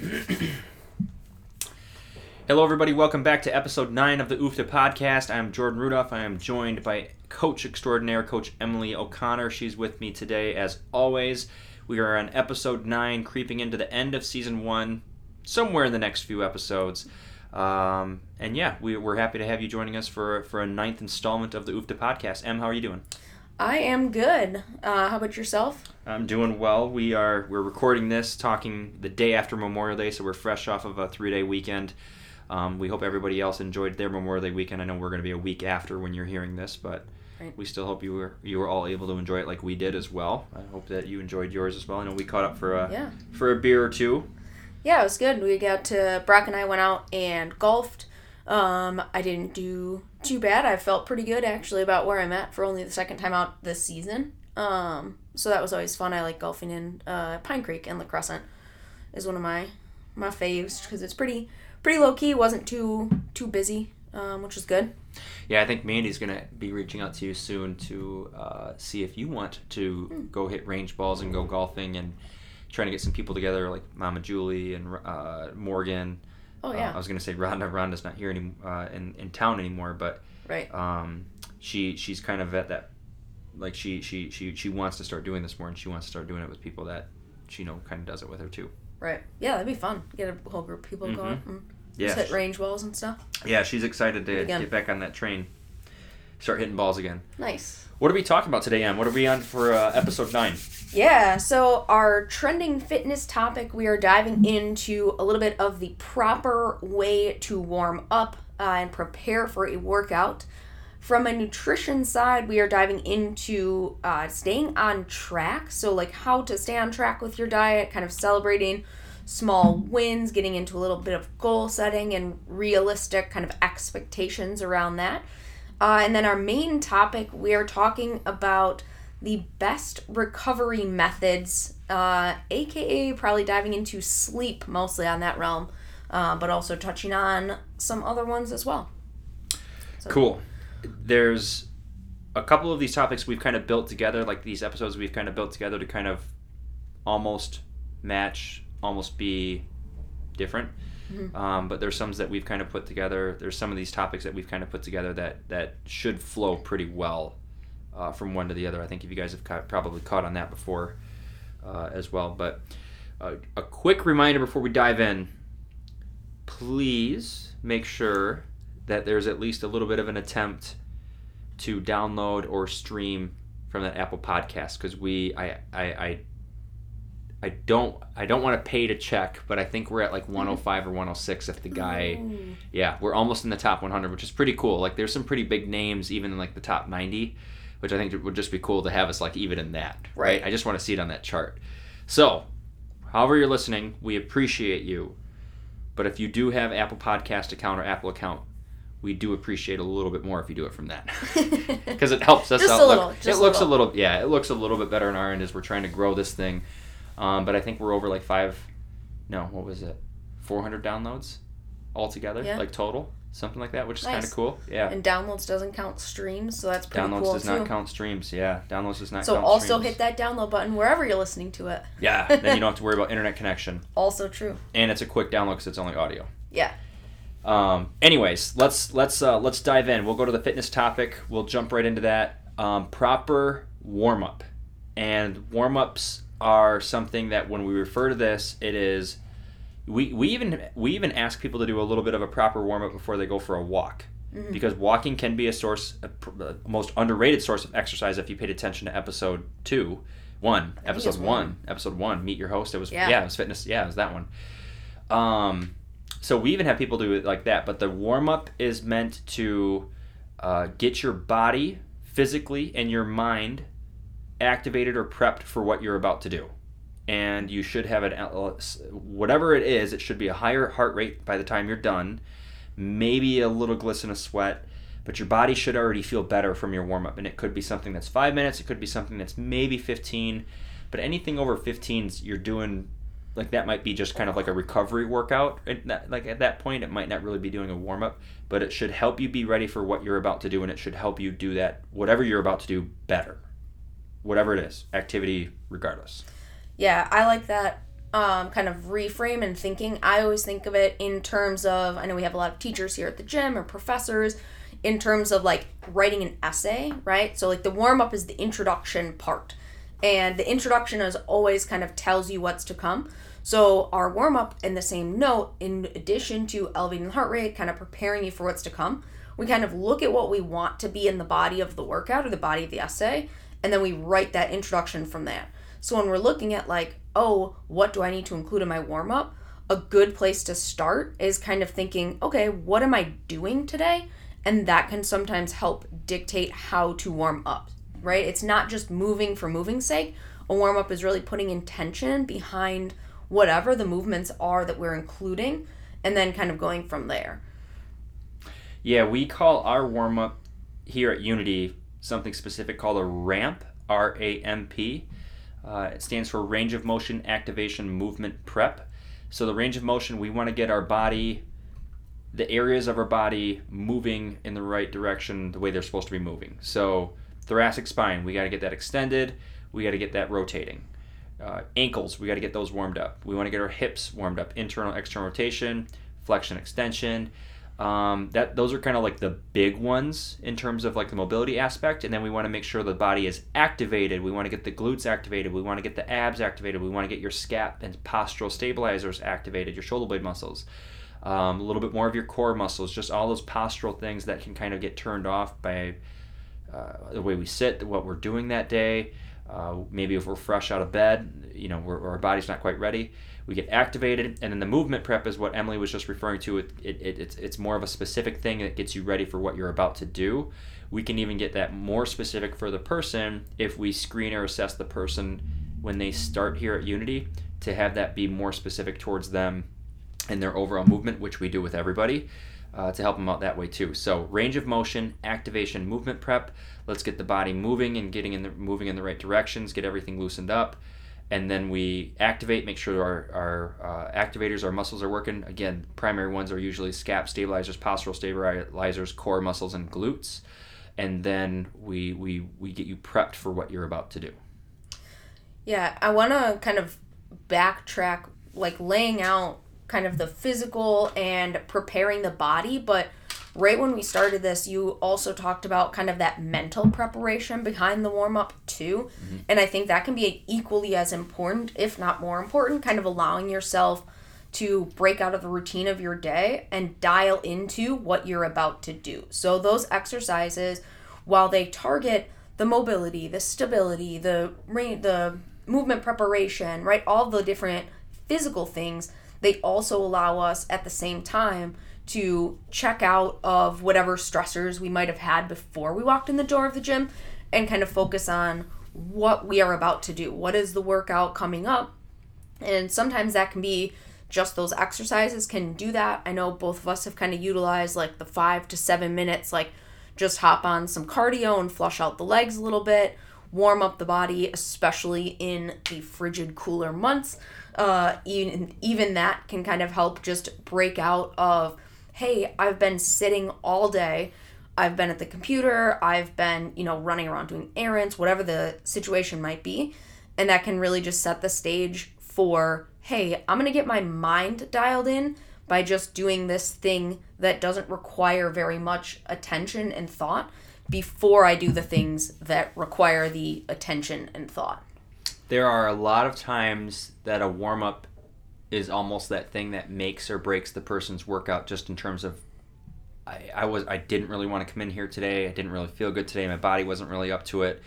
Hello, everybody. Welcome back to episode 9 of the UFFDA podcast. I'm Jordan Rudolph. I am joined by coach extraordinaire, Coach Emily O'Connor. She's with me today, as always. We are on episode 9, creeping into the end of season 1, somewhere in the next few episodes. Um, and yeah, we, we're happy to have you joining us for, for a ninth installment of the UFFDA podcast. Em, how are you doing? I am good. Uh, how about yourself? I'm doing well. We are we're recording this, talking the day after Memorial Day, so we're fresh off of a three day weekend. Um, we hope everybody else enjoyed their Memorial Day weekend. I know we're going to be a week after when you're hearing this, but Right. we still hope you were you were all able to enjoy it like we did as well. I hope that you enjoyed yours as well. I know we caught up for a Yeah. for a beer or two. Yeah, it was good. We got to Brock and I went out and golfed. Um, I didn't do too bad. I felt pretty good actually about where I'm at for only the second time out this season. Um, so that was always fun. I like golfing in uh, Pine Creek and La Crescent is one of my my faves because it's pretty pretty low key. wasn't too too busy, um, which was good. Yeah, I think Mandy's gonna be reaching out to you soon to uh, see if you want to Hmm. go hit range balls and go golfing and trying to get some people together like Mama Julie and uh, Morgan. Oh Uh, yeah, I was gonna say Rhonda. Rhonda's not here any, uh, in in town anymore, but right. um, she she's kind of at that like she she she she wants to start doing this more, and she wants to start doing it with people that she know kind of does it with her too. Right. Yeah, that'd be fun. Get a whole group of people Mhm. going and Yeah, just hit range balls and stuff. yeah, she's excited to Again. get back on that train, start hitting balls again. Nice. What are we talking about today, Em? What are we on for uh, episode nine? Yeah, so our trending fitness topic, we are diving into a little bit of the proper way to warm up uh, and prepare for a workout. From a nutrition side, we are diving into uh, staying on track. So, like how to stay on track with your diet, kind of celebrating small wins, getting into a little bit of goal setting and realistic kind of expectations around that. Uh, and then our main topic, we are talking about the best recovery methods, uh, aka probably diving into sleep mostly on that realm, uh, but also touching on some other ones as well. Cool. There's a couple of these topics we've kind of built together, like these episodes we've kind of built together to kind of almost match, almost be different. Um, but there's some that we've kind of put together. There's some of these topics that we've kind of put together that that should flow pretty well uh, from one to the other. I think if you guys have probably caught on that before uh, as well. But uh, a quick reminder before we dive in please make sure that there's at least a little bit of an attempt to download or stream from that Apple podcast because we I, I I I don't I don't want to pay to check, but I think we're at like mm-hmm. 105 or 106 if the guy oh. yeah, we're almost in the top 100, which is pretty cool. Like there's some pretty big names even in like the top 90, which I think would just be cool to have us like even in that, right? Right. I just want to see it on that chart. So, however you're listening, we appreciate you. But if you do have Apple Podcast account or Apple account, we do appreciate a little bit more if you do it from that because it helps us Just out. a Look, little, it just a looks a little. little, yeah, it looks a little bit better on our end as we're trying to grow this thing. Um, but I think we're over like five, no, what was it, 400 downloads altogether, Yeah. like total, something like that, which is kind of cool. Yeah, And downloads doesn't count streams, so that's pretty downloads cool does too. not count streams. Yeah, downloads does not so also streams. hit that download button wherever you're listening to it. Yeah, then you don't have to worry about internet connection, Also true. and it's a quick download because it's only audio. Yeah. Um, anyways, let's let's uh, let's dive in. We'll go to the fitness topic. We'll jump right into that. Um, proper warm up, and warm ups are something that when we refer to this, it is we we even we even ask people to do a little bit of a proper warm up before they go for a walk. Because walking can be a source, a most underrated source of exercise. If you paid attention to episode two, one, episode one, one. episode one, meet your host. It was Yeah. yeah, it was fitness. Yeah, it was that one. Um, so we even have people do it like that. But the warm up is meant to uh, get your body physically and your mind activated or prepped for what you're about to do. And you should have an, whatever it is, it should be a higher heart rate by the time you're done, maybe a little glisten of sweat, but your body should already feel better from your warm up. And it could be something that's five minutes, it could be something that's maybe 15, but anything over 15, you're doing like that might be just kind of like a recovery workout. That, like at that point, it might not really be doing a warm up, but it should help you be ready for what you're about to do, and it should help you do that whatever you're about to do better, whatever it is, activity regardless. Yeah, I like that um, kind of reframe and thinking. I always think of it in terms of I know we have a lot of teachers here at the gym or professors in terms of like writing an essay, right? So like the warm up is the introduction part. And the introduction is always kind of tells you what's to come. So our warm up in the same note, in addition to elevating the heart rate, kind of preparing you for what's to come, we kind of look at what we want to be in the body of the workout or the body of the essay, and then we write that introduction from there. So when we're looking at like, oh, what do I need to include in my warm up? A good place to start is kind of thinking, okay, what am I doing today? And that can sometimes help dictate how to warm up right? It's not just moving for moving's sake. A warm up is really putting intention behind whatever the movements are that we're including and then kind of going from there. Yeah, we call our warm up here at Unity something specific called a RAMP, R A M P. Uh, it stands for Range of Motion Activation Movement Prep. So, the range of motion, we want to get our body, the areas of our body moving in the right direction, the way they're supposed to be moving. So, thoracic spine, we got to get that extended. We got to get that rotating. Uh, ankles, we got to get those warmed up. We want to get our hips warmed up. Internal, external rotation, flexion, extension. Um, that those are kind of like the big ones in terms of like the mobility aspect, and then we want to make sure the body is activated. We want to get the glutes activated. We want to get the abs activated. We want to get your scap and postural stabilizers activated. Your shoulder blade muscles. Um, a little bit more of your core muscles, just all those postural things that can kind of get turned off by uh, the way we sit, what we're doing that day. Uh, maybe if we're fresh out of bed, you know, our body's not quite ready, we get activated. And then the movement prep is what Emily was just referring to. It, it, it, it's, it's more of a specific thing that gets you ready for what you're about to do. We can even get that more specific for the person if we screen or assess the person when they start here at Unity to have that be more specific towards them and their overall movement, which we do with everybody uh, to help them out that way too. So range of motion, activation, movement prep. Let's get the body moving and getting in the moving in the right directions. Get everything loosened up, and then we activate. Make sure our our uh, activators, our muscles are working. Again, primary ones are usually scap stabilizers, postural stabilizers, core muscles, and glutes. And then we we we get you prepped for what you're about to do. Yeah, I want to kind of backtrack, like laying out kind of the physical and preparing the body, but right when we started this, you also talked about kind of that mental preparation behind the warm up too. Mm-hmm. And I think that can be equally as important, if not more important, kind of allowing yourself to break out of the routine of your day and dial into what you're about to do. So those exercises, while they target the mobility, the stability, the the movement preparation, right? All the different physical things, they also allow us at the same time to check out of whatever stressors we might have had before we walked in the door of the gym and kind of focus on what we are about to do. What is the workout coming up? And sometimes that can be just those exercises can do that. I know both of us have kind of utilized like the five to seven minutes, like just hop on some cardio and flush out the legs a little bit, warm up the body, especially in the frigid, cooler months uh, even even that can kind of help just break out of hey i've been sitting all day. I've been at the computer. I've been you know running around doing errands whatever the situation might be. And that can really just set the stage for hey i'm gonna get my mind dialed in by just doing this thing that doesn't require very much attention and thought before i do the things that require the attention and thought. There are a lot of times that a warm up is almost that thing that makes or breaks the person's workout just in terms of I, I was I didn't really want to come in here today. I didn't really feel good today. My body wasn't really up to it.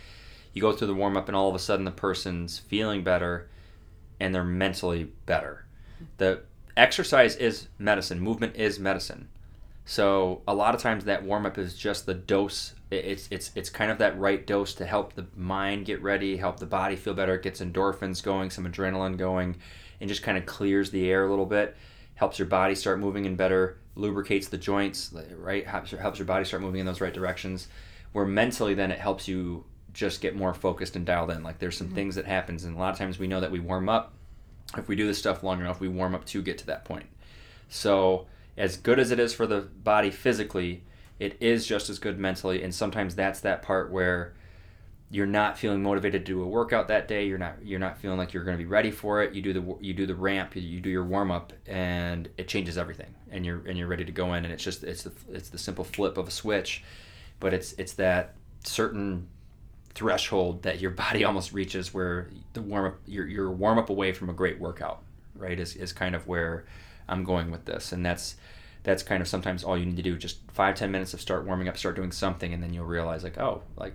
You go through the warm up and all of a sudden the person's feeling better and they're mentally better. The exercise is medicine. Movement is medicine. So a lot of times that warm up is just the dose it's it's it's kind of that right dose to help the mind get ready, help the body feel better. It gets endorphins going, some adrenaline going, and just kind of clears the air a little bit. Helps your body start moving in better, lubricates the joints, right? Helps helps your body start moving in those right directions. Where mentally, then it helps you just get more focused and dialed in. Like there's some mm-hmm. things that happens, and a lot of times we know that we warm up. If we do this stuff long enough, we warm up to get to that point. So as good as it is for the body physically, it is just as good mentally. And sometimes that's that part where you're not feeling motivated to do a workout that day. You're not you're not feeling like you're going to be ready for it. You do the you do the ramp, you do your warm up, and it changes everything. And you're and you're ready to go in. And it's just it's the it's the simple flip of a switch, but it's it's that certain threshold that your body almost reaches where the warm up you're, you're warm up away from a great workout, right? Is is kind of where I'm going with this, and that's that's kind of sometimes all you need to do. Just five ten minutes of start warming up, start doing something, and then you'll realize like, oh, like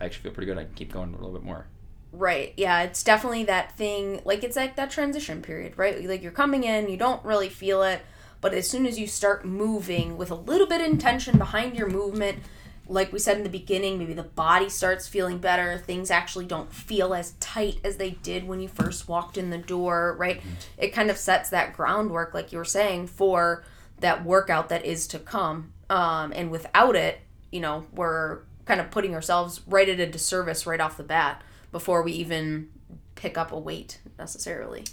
I actually feel pretty good. I can keep going a little bit more. Right. Yeah, it's definitely that thing. Like it's like that transition period, right? Like you're coming in, you don't really feel it, but as soon as you start moving with a little bit of intention behind your movement, like we said in the beginning, maybe the body starts feeling better. Things actually don't feel as tight as they did when you first walked in the door, right? Mm-hmm. It kind of sets that groundwork, like you were saying, for that workout that is to come. Um, and without it, you know, we're kind of putting ourselves right at a disservice right off the bat before we even pick up a weight necessarily.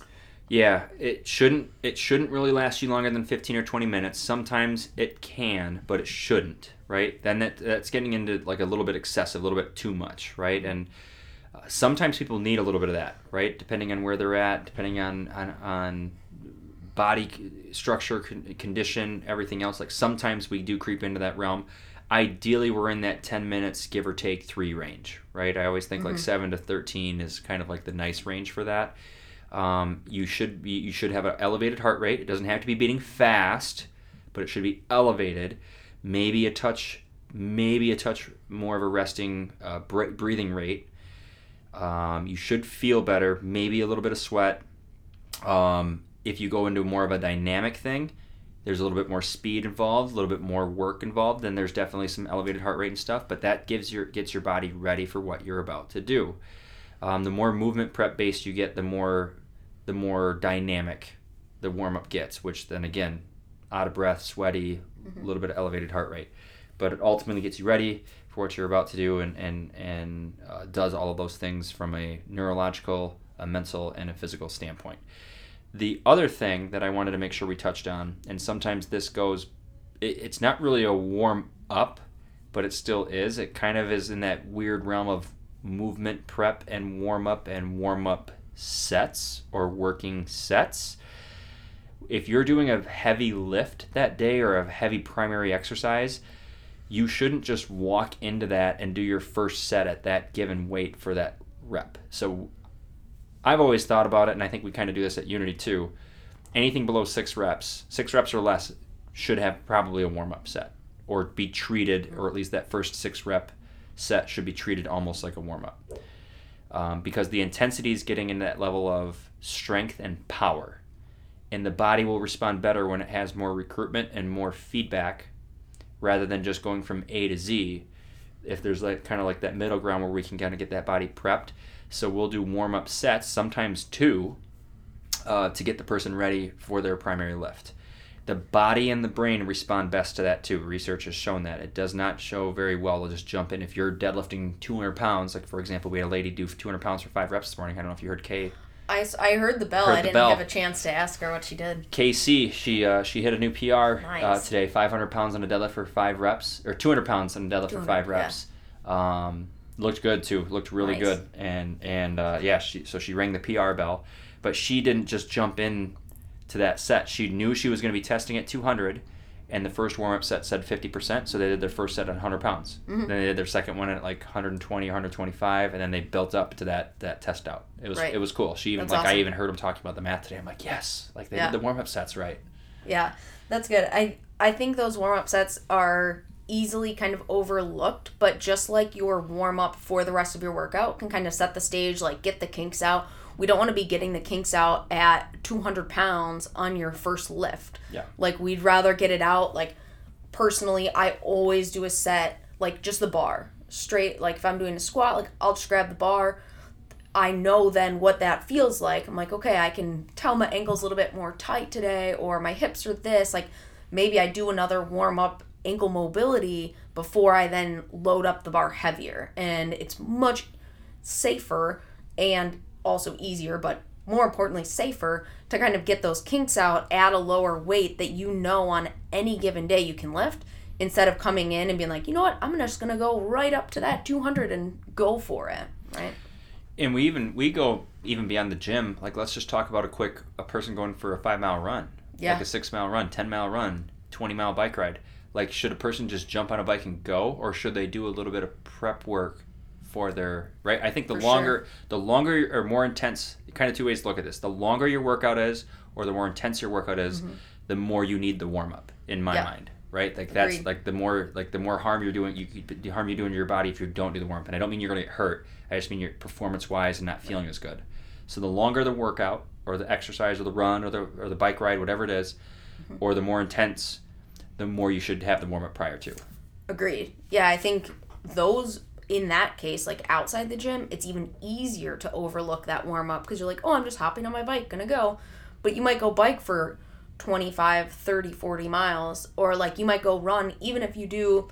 Yeah, it shouldn't it shouldn't really last you longer than 15 or 20 minutes. Sometimes it can, but it shouldn't, right? Then that that's getting into like a little bit excessive, a little bit too much, right? And uh, sometimes people need a little bit of that, right? Depending on where they're at, depending on on, on body structure, condition, everything else. Like sometimes we do creep into that realm. Ideally, we're in that 10 minutes, give or take three range, right? I always think mm-hmm. like 7 to 13 is kind of like the nice range for that. Um, you should be you should have an elevated heart rate. It doesn't have to be beating fast, but it should be elevated. Maybe a touch, maybe a touch more of a resting uh, breathing rate. Um, you should feel better. Maybe a little bit of sweat. Um, if you go into more of a dynamic thing, there's a little bit more speed involved, a little bit more work involved, then there's definitely some elevated heart rate and stuff. But that gives your gets your body ready for what you're about to do. Um, the more movement prep based you get, the more the more dynamic the warm up gets, which then again, out of breath, sweaty, a mm-hmm. little bit of elevated heart rate. But it ultimately gets you ready for what you're about to do and and and uh, does all of those things from a neurological, a mental, and a physical standpoint. The other thing that I wanted to make sure we touched on, and sometimes this goes, it, it's not really a warm up, but it still is. It kind of is in that weird realm of movement prep and warm up and warm up sets or working sets. If you're doing a heavy lift that day or a heavy primary exercise, you shouldn't just walk into that and do your first set at that given weight for that rep. So I've always thought about it, and I think we kind of do this at Unity too. Anything below six reps, six reps or less, should have probably a warm up set or be treated, or at least that first six rep set should be treated almost like a warm up. Um, because the intensity is getting in that level of strength and power. And the body will respond better when it has more recruitment and more feedback rather than just going from A to Z. If there's like kind of like that middle ground where we can kind of get that body prepped, so we'll do warm up sets, sometimes two, uh, to get the person ready for their primary lift. The body and the brain respond best to that too. Research has shown that. It does not show very well to just jump in. If you're deadlifting 200 pounds, like for example, we had a lady do 200 pounds for five reps this morning. I don't know if you heard Kay. I, I heard the bell. Heard I didn't bell. have a chance to ask her what she did. KC, she uh, she hit a new PR uh, nice. uh, today. 500 pounds on a deadlift for five reps, or 200 pounds on a deadlift for five reps. Yeah. Um, looked good too. Looked really nice. good, and and uh, yeah, she so she rang the PR bell, but she didn't just jump in to that set. She knew she was going to be testing at 200, and the first warm up set said 50%, so they did their first set at 100 pounds. Mm-hmm. Then they did their second one at like 120, 125, and then they built up to that that test out. It was right. it was cool. She even that's like awesome. I even heard them talking about the math today. I'm like yes, like they yeah. did the warm up sets right. Yeah, that's good. I I think those warm up sets are easily kind of overlooked, but just like your warm up for the rest of your workout can kind of set the stage, like get the kinks out. We don't want to be getting the kinks out at 200 pounds on your first lift. Yeah. Like, we'd rather get it out. Like, personally, I always do a set like just the bar straight like if i'm doing a squat like i'll just grab the bar i know then what that feels like i'm like okay i can tell my ankle's a little bit more tight today or my hips are this like maybe i do another warm up ankle mobility before i then load up the bar heavier and it's much safer and also easier but more importantly safer to kind of get those kinks out at a lower weight that you know on any given day you can lift instead of coming in and being like, you know what, I'm just gonna go right up to that 200 and go for it, right? And we even we go even beyond the gym. Like let's just talk about a quick a person going for a five mile run, yeah. like a six mile run, ten mile run, twenty mile bike ride. Like should a person just jump on a bike and go, or should they do a little bit of prep work for their right? I think the For longer sure. the longer or more intense, kind of two ways to look at this. The longer your workout is, or the more intense your workout is, the more you need the warm up. In my Mm-hmm. Yeah. mind, right? Like that's like the more like the more harm you're doing, you the harm you're doing to your body if you don't do the warm up. And I don't mean you're gonna get hurt. I just mean you're performance wise and not feeling as good. So the longer the workout or the exercise or the run or the or the bike ride, whatever it is, Mm-hmm. or the more intense, the more you should have the warm up prior to. Agreed. Yeah, I think those in that case, like outside the gym, it's even easier to overlook that warm up because you're like, oh, I'm just hopping on my bike, gonna go. But you might go bike for 25, 30, 40 miles, or like you might go run, even if you do,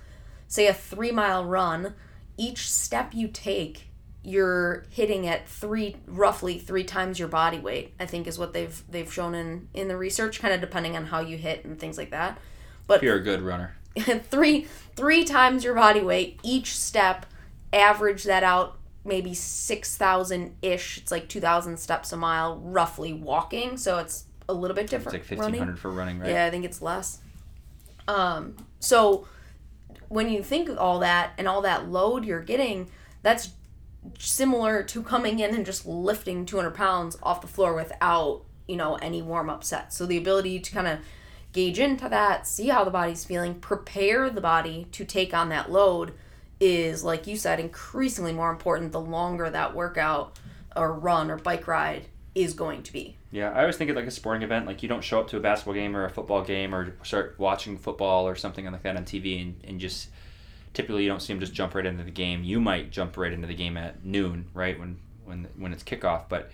say, a three mile run, each step you take, you're hitting at three roughly three times your body weight i think is what they've they've shown in in the research kind of depending on how you hit and things like that but you're a good runner. three three times your body weight each step average that out maybe 6000 ish it's like 2000 steps a mile roughly walking so it's a little bit It's different like running. 1500 for running, right? yeah i think it's less um so when you think of all that and all that load you're getting that's similar to coming in and just lifting 200 pounds off the floor without you know any warm-up sets so the ability to kind of gauge into that see how the body's feeling prepare the body to take on that load is like you said increasingly more important the longer that workout or run or bike ride is going to be Yeah, I always think of like a sporting event. Like you don't show up to a basketball game or a football game or start watching football or something like that on TV and, and just typically you don't see them just jump right into the game. You might jump right into the game at noon, right when when when it's kickoff, but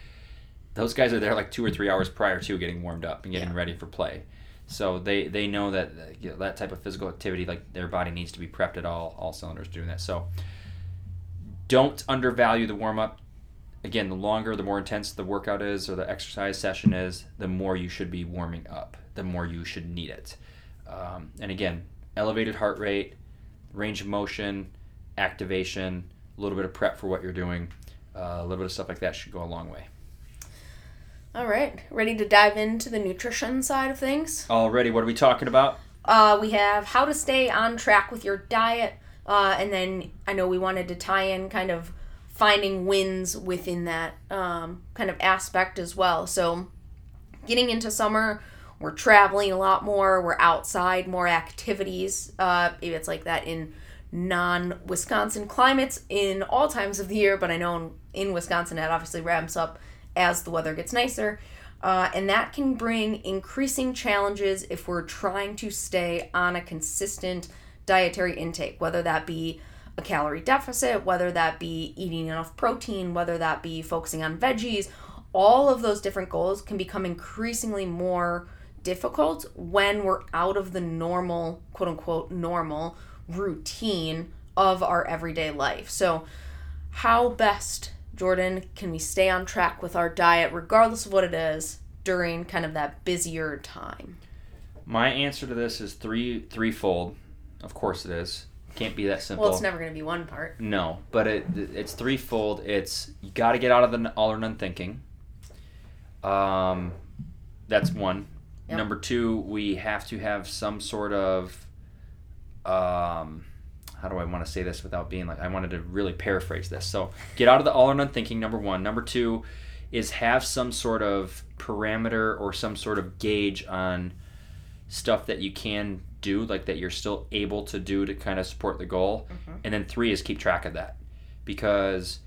those guys are there like two or three hours prior to getting warmed up and getting Yeah. ready for play. So they, they know that you know, that type of physical activity, like their body needs to be prepped at all all cylinders doing that. So don't undervalue the warm up again, the longer, the more intense the workout is or the exercise session is, the more you should be warming up, the more you should need it. Um, and again, elevated heart rate, range of motion, activation, a little bit of prep for what you're doing, uh, a little bit of stuff like that should go a long way. All right ready to dive into the nutrition side of things Already, what are we talking about? Uh, we have how to stay on track with your diet, uh, and then I know we wanted to tie in kind of finding wins within that um, kind of aspect as well. So, getting into summer, we're traveling a lot more, we're outside, more activities. Uh, maybe it's like that in non Wisconsin climates in all times of the year, but I know in, in Wisconsin it obviously ramps up as the weather gets nicer. Uh, and that can bring increasing challenges if we're trying to stay on a consistent dietary intake, whether that be a calorie deficit, whether that be eating enough protein, whether that be focusing on veggies. All of those different goals can become increasingly more difficult when we're out of the normal, quote unquote, normal routine of our everyday life. So, how best, Jordan, can we stay on track with our diet, regardless of what it is, during kind of that busier time? My answer to this is three threefold. Of course it is. Can't be that simple. Well, it's never going to be one part. No, but it it's threefold. It's you got to get out of the all or none thinking. Um, that's one. Yep. Number two, we have to have some sort of um, how do I want to say this without being like I wanted to really paraphrase this. So get out of the all or none thinking. Number one. Number two is have some sort of parameter or some sort of gauge on stuff that you can do, like that you're still able to do to kind of support the goal. Mm-hmm. And then three is keep track of that because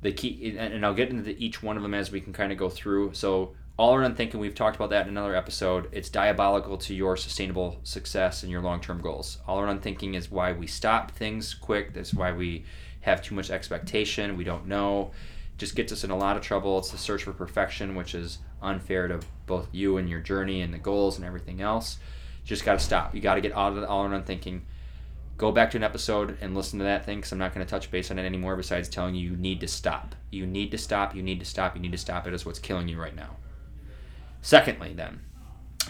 the key, and and I'll get into each one of them as we can kind of go through. So all or thinking, we've talked about that in another episode. It's diabolical to your sustainable success and your long term goals. All or thinking is why we stop things quick. That's why we have too much expectation. We don't know. just gets us in a lot of trouble. It's the search for perfection, which is unfair to both you and your journey and the goals and everything else. Just got to stop. You got to get out of the all or thinking. Go back to an episode and listen to that thing because I'm not going to touch base on it anymore besides telling you you need to stop. You need to stop. You need to stop. You need to stop. It is what's killing you right now. Secondly, then,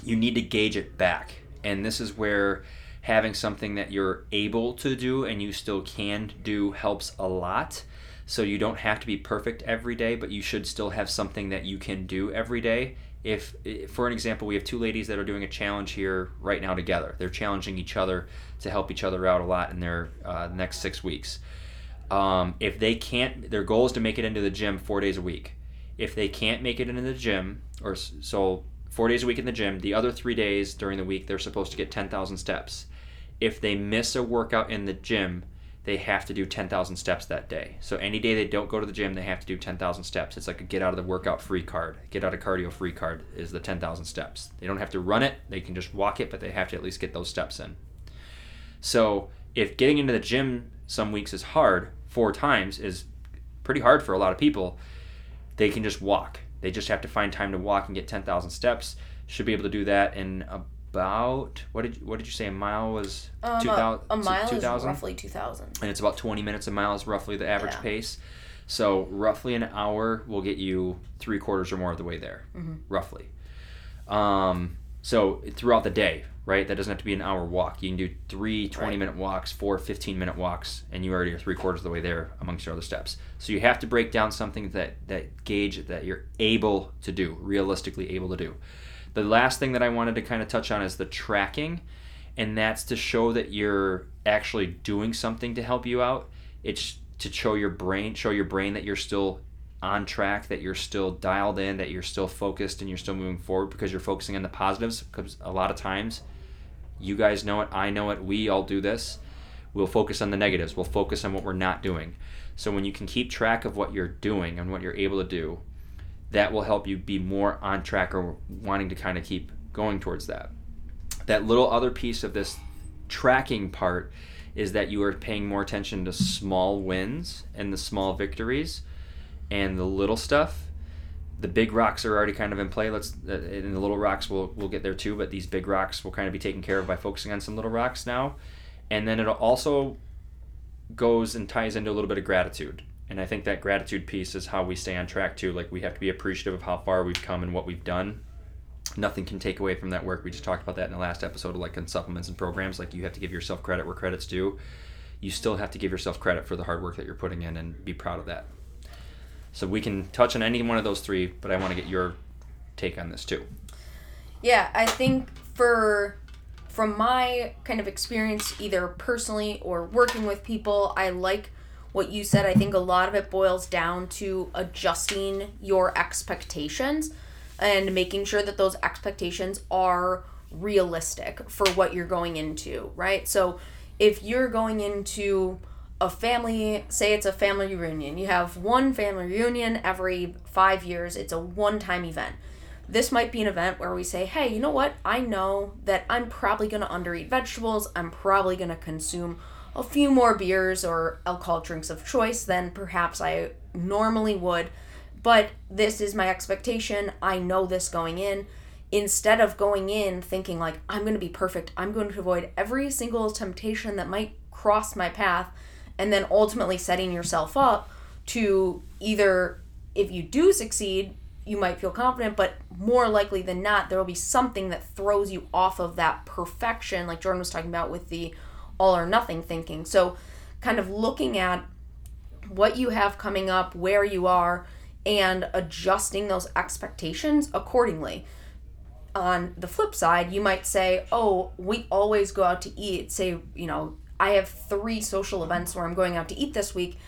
you need to gauge it back. And this is where having something that you're able to do and you still can do helps a lot. So you don't have to be perfect every day, but you should still have something that you can do every day. If, for an example, we have two ladies that are doing a challenge here right now together. They're challenging each other to help each other out a lot in their uh, next six weeks. Um, if they can't, their goal is to make it into the gym four days a week. If they can't make it into the gym, or so four days a week in the gym, the other three days during the week they're supposed to get 10,000 steps. If they miss a workout in the gym, they have to do 10,000 steps that day. So any day they don't go to the gym, they have to do 10,000 steps. It's like a get out of the workout free card. Get out of cardio free card is the 10,000 steps. They don't have to run it, they can just walk it, but they have to at least get those steps in. So if getting into the gym some weeks is hard, four times is pretty hard for a lot of people, they can just walk. They just have to find time to walk and get 10,000 steps. Should be able to do that in about what did you, what did you say a mile was um, 2000 a, a mile 2000? is roughly 2000 and it's about 20 minutes a mile is roughly the average yeah. pace so roughly an hour will get you three quarters or more of the way there mm-hmm. roughly um, so throughout the day right that doesn't have to be an hour walk you can do three 20 right. minute walks four 15 minute walks and you already are three quarters of the way there amongst your other steps so you have to break down something that that gauge that you're able to do realistically able to do the last thing that I wanted to kind of touch on is the tracking, and that's to show that you're actually doing something to help you out. It's to show your brain, show your brain that you're still on track, that you're still dialed in, that you're still focused and you're still moving forward because you're focusing on the positives. Because a lot of times, you guys know it, I know it, we all do this. We'll focus on the negatives, we'll focus on what we're not doing. So when you can keep track of what you're doing and what you're able to do, that will help you be more on track or wanting to kind of keep going towards that. That little other piece of this tracking part is that you are paying more attention to small wins and the small victories and the little stuff. The big rocks are already kind of in play. Let's uh, and the little rocks will we'll get there too, but these big rocks will kind of be taken care of by focusing on some little rocks now. And then it also goes and ties into a little bit of gratitude and I think that gratitude piece is how we stay on track too. Like we have to be appreciative of how far we've come and what we've done. Nothing can take away from that work. We just talked about that in the last episode, like in supplements and programs. Like you have to give yourself credit where credit's due. You still have to give yourself credit for the hard work that you're putting in and be proud of that. So we can touch on any one of those three, but I want to get your take on this too. Yeah, I think for from my kind of experience, either personally or working with people, I like what you said, I think a lot of it boils down to adjusting your expectations and making sure that those expectations are realistic for what you're going into, right? So if you're going into a family, say it's a family reunion, you have one family reunion every five years, it's a one time event. This might be an event where we say, hey, you know what? I know that I'm probably going to undereat vegetables. I'm probably going to consume a few more beers or alcohol drinks of choice than perhaps I normally would. But this is my expectation. I know this going in. Instead of going in thinking, like, I'm going to be perfect, I'm going to avoid every single temptation that might cross my path, and then ultimately setting yourself up to either, if you do succeed, you might feel confident, but more likely than not, there will be something that throws you off of that perfection, like Jordan was talking about with the all or nothing thinking. So, kind of looking at what you have coming up, where you are, and adjusting those expectations accordingly. On the flip side, you might say, Oh, we always go out to eat. Say, you know, I have three social events where I'm going out to eat this week.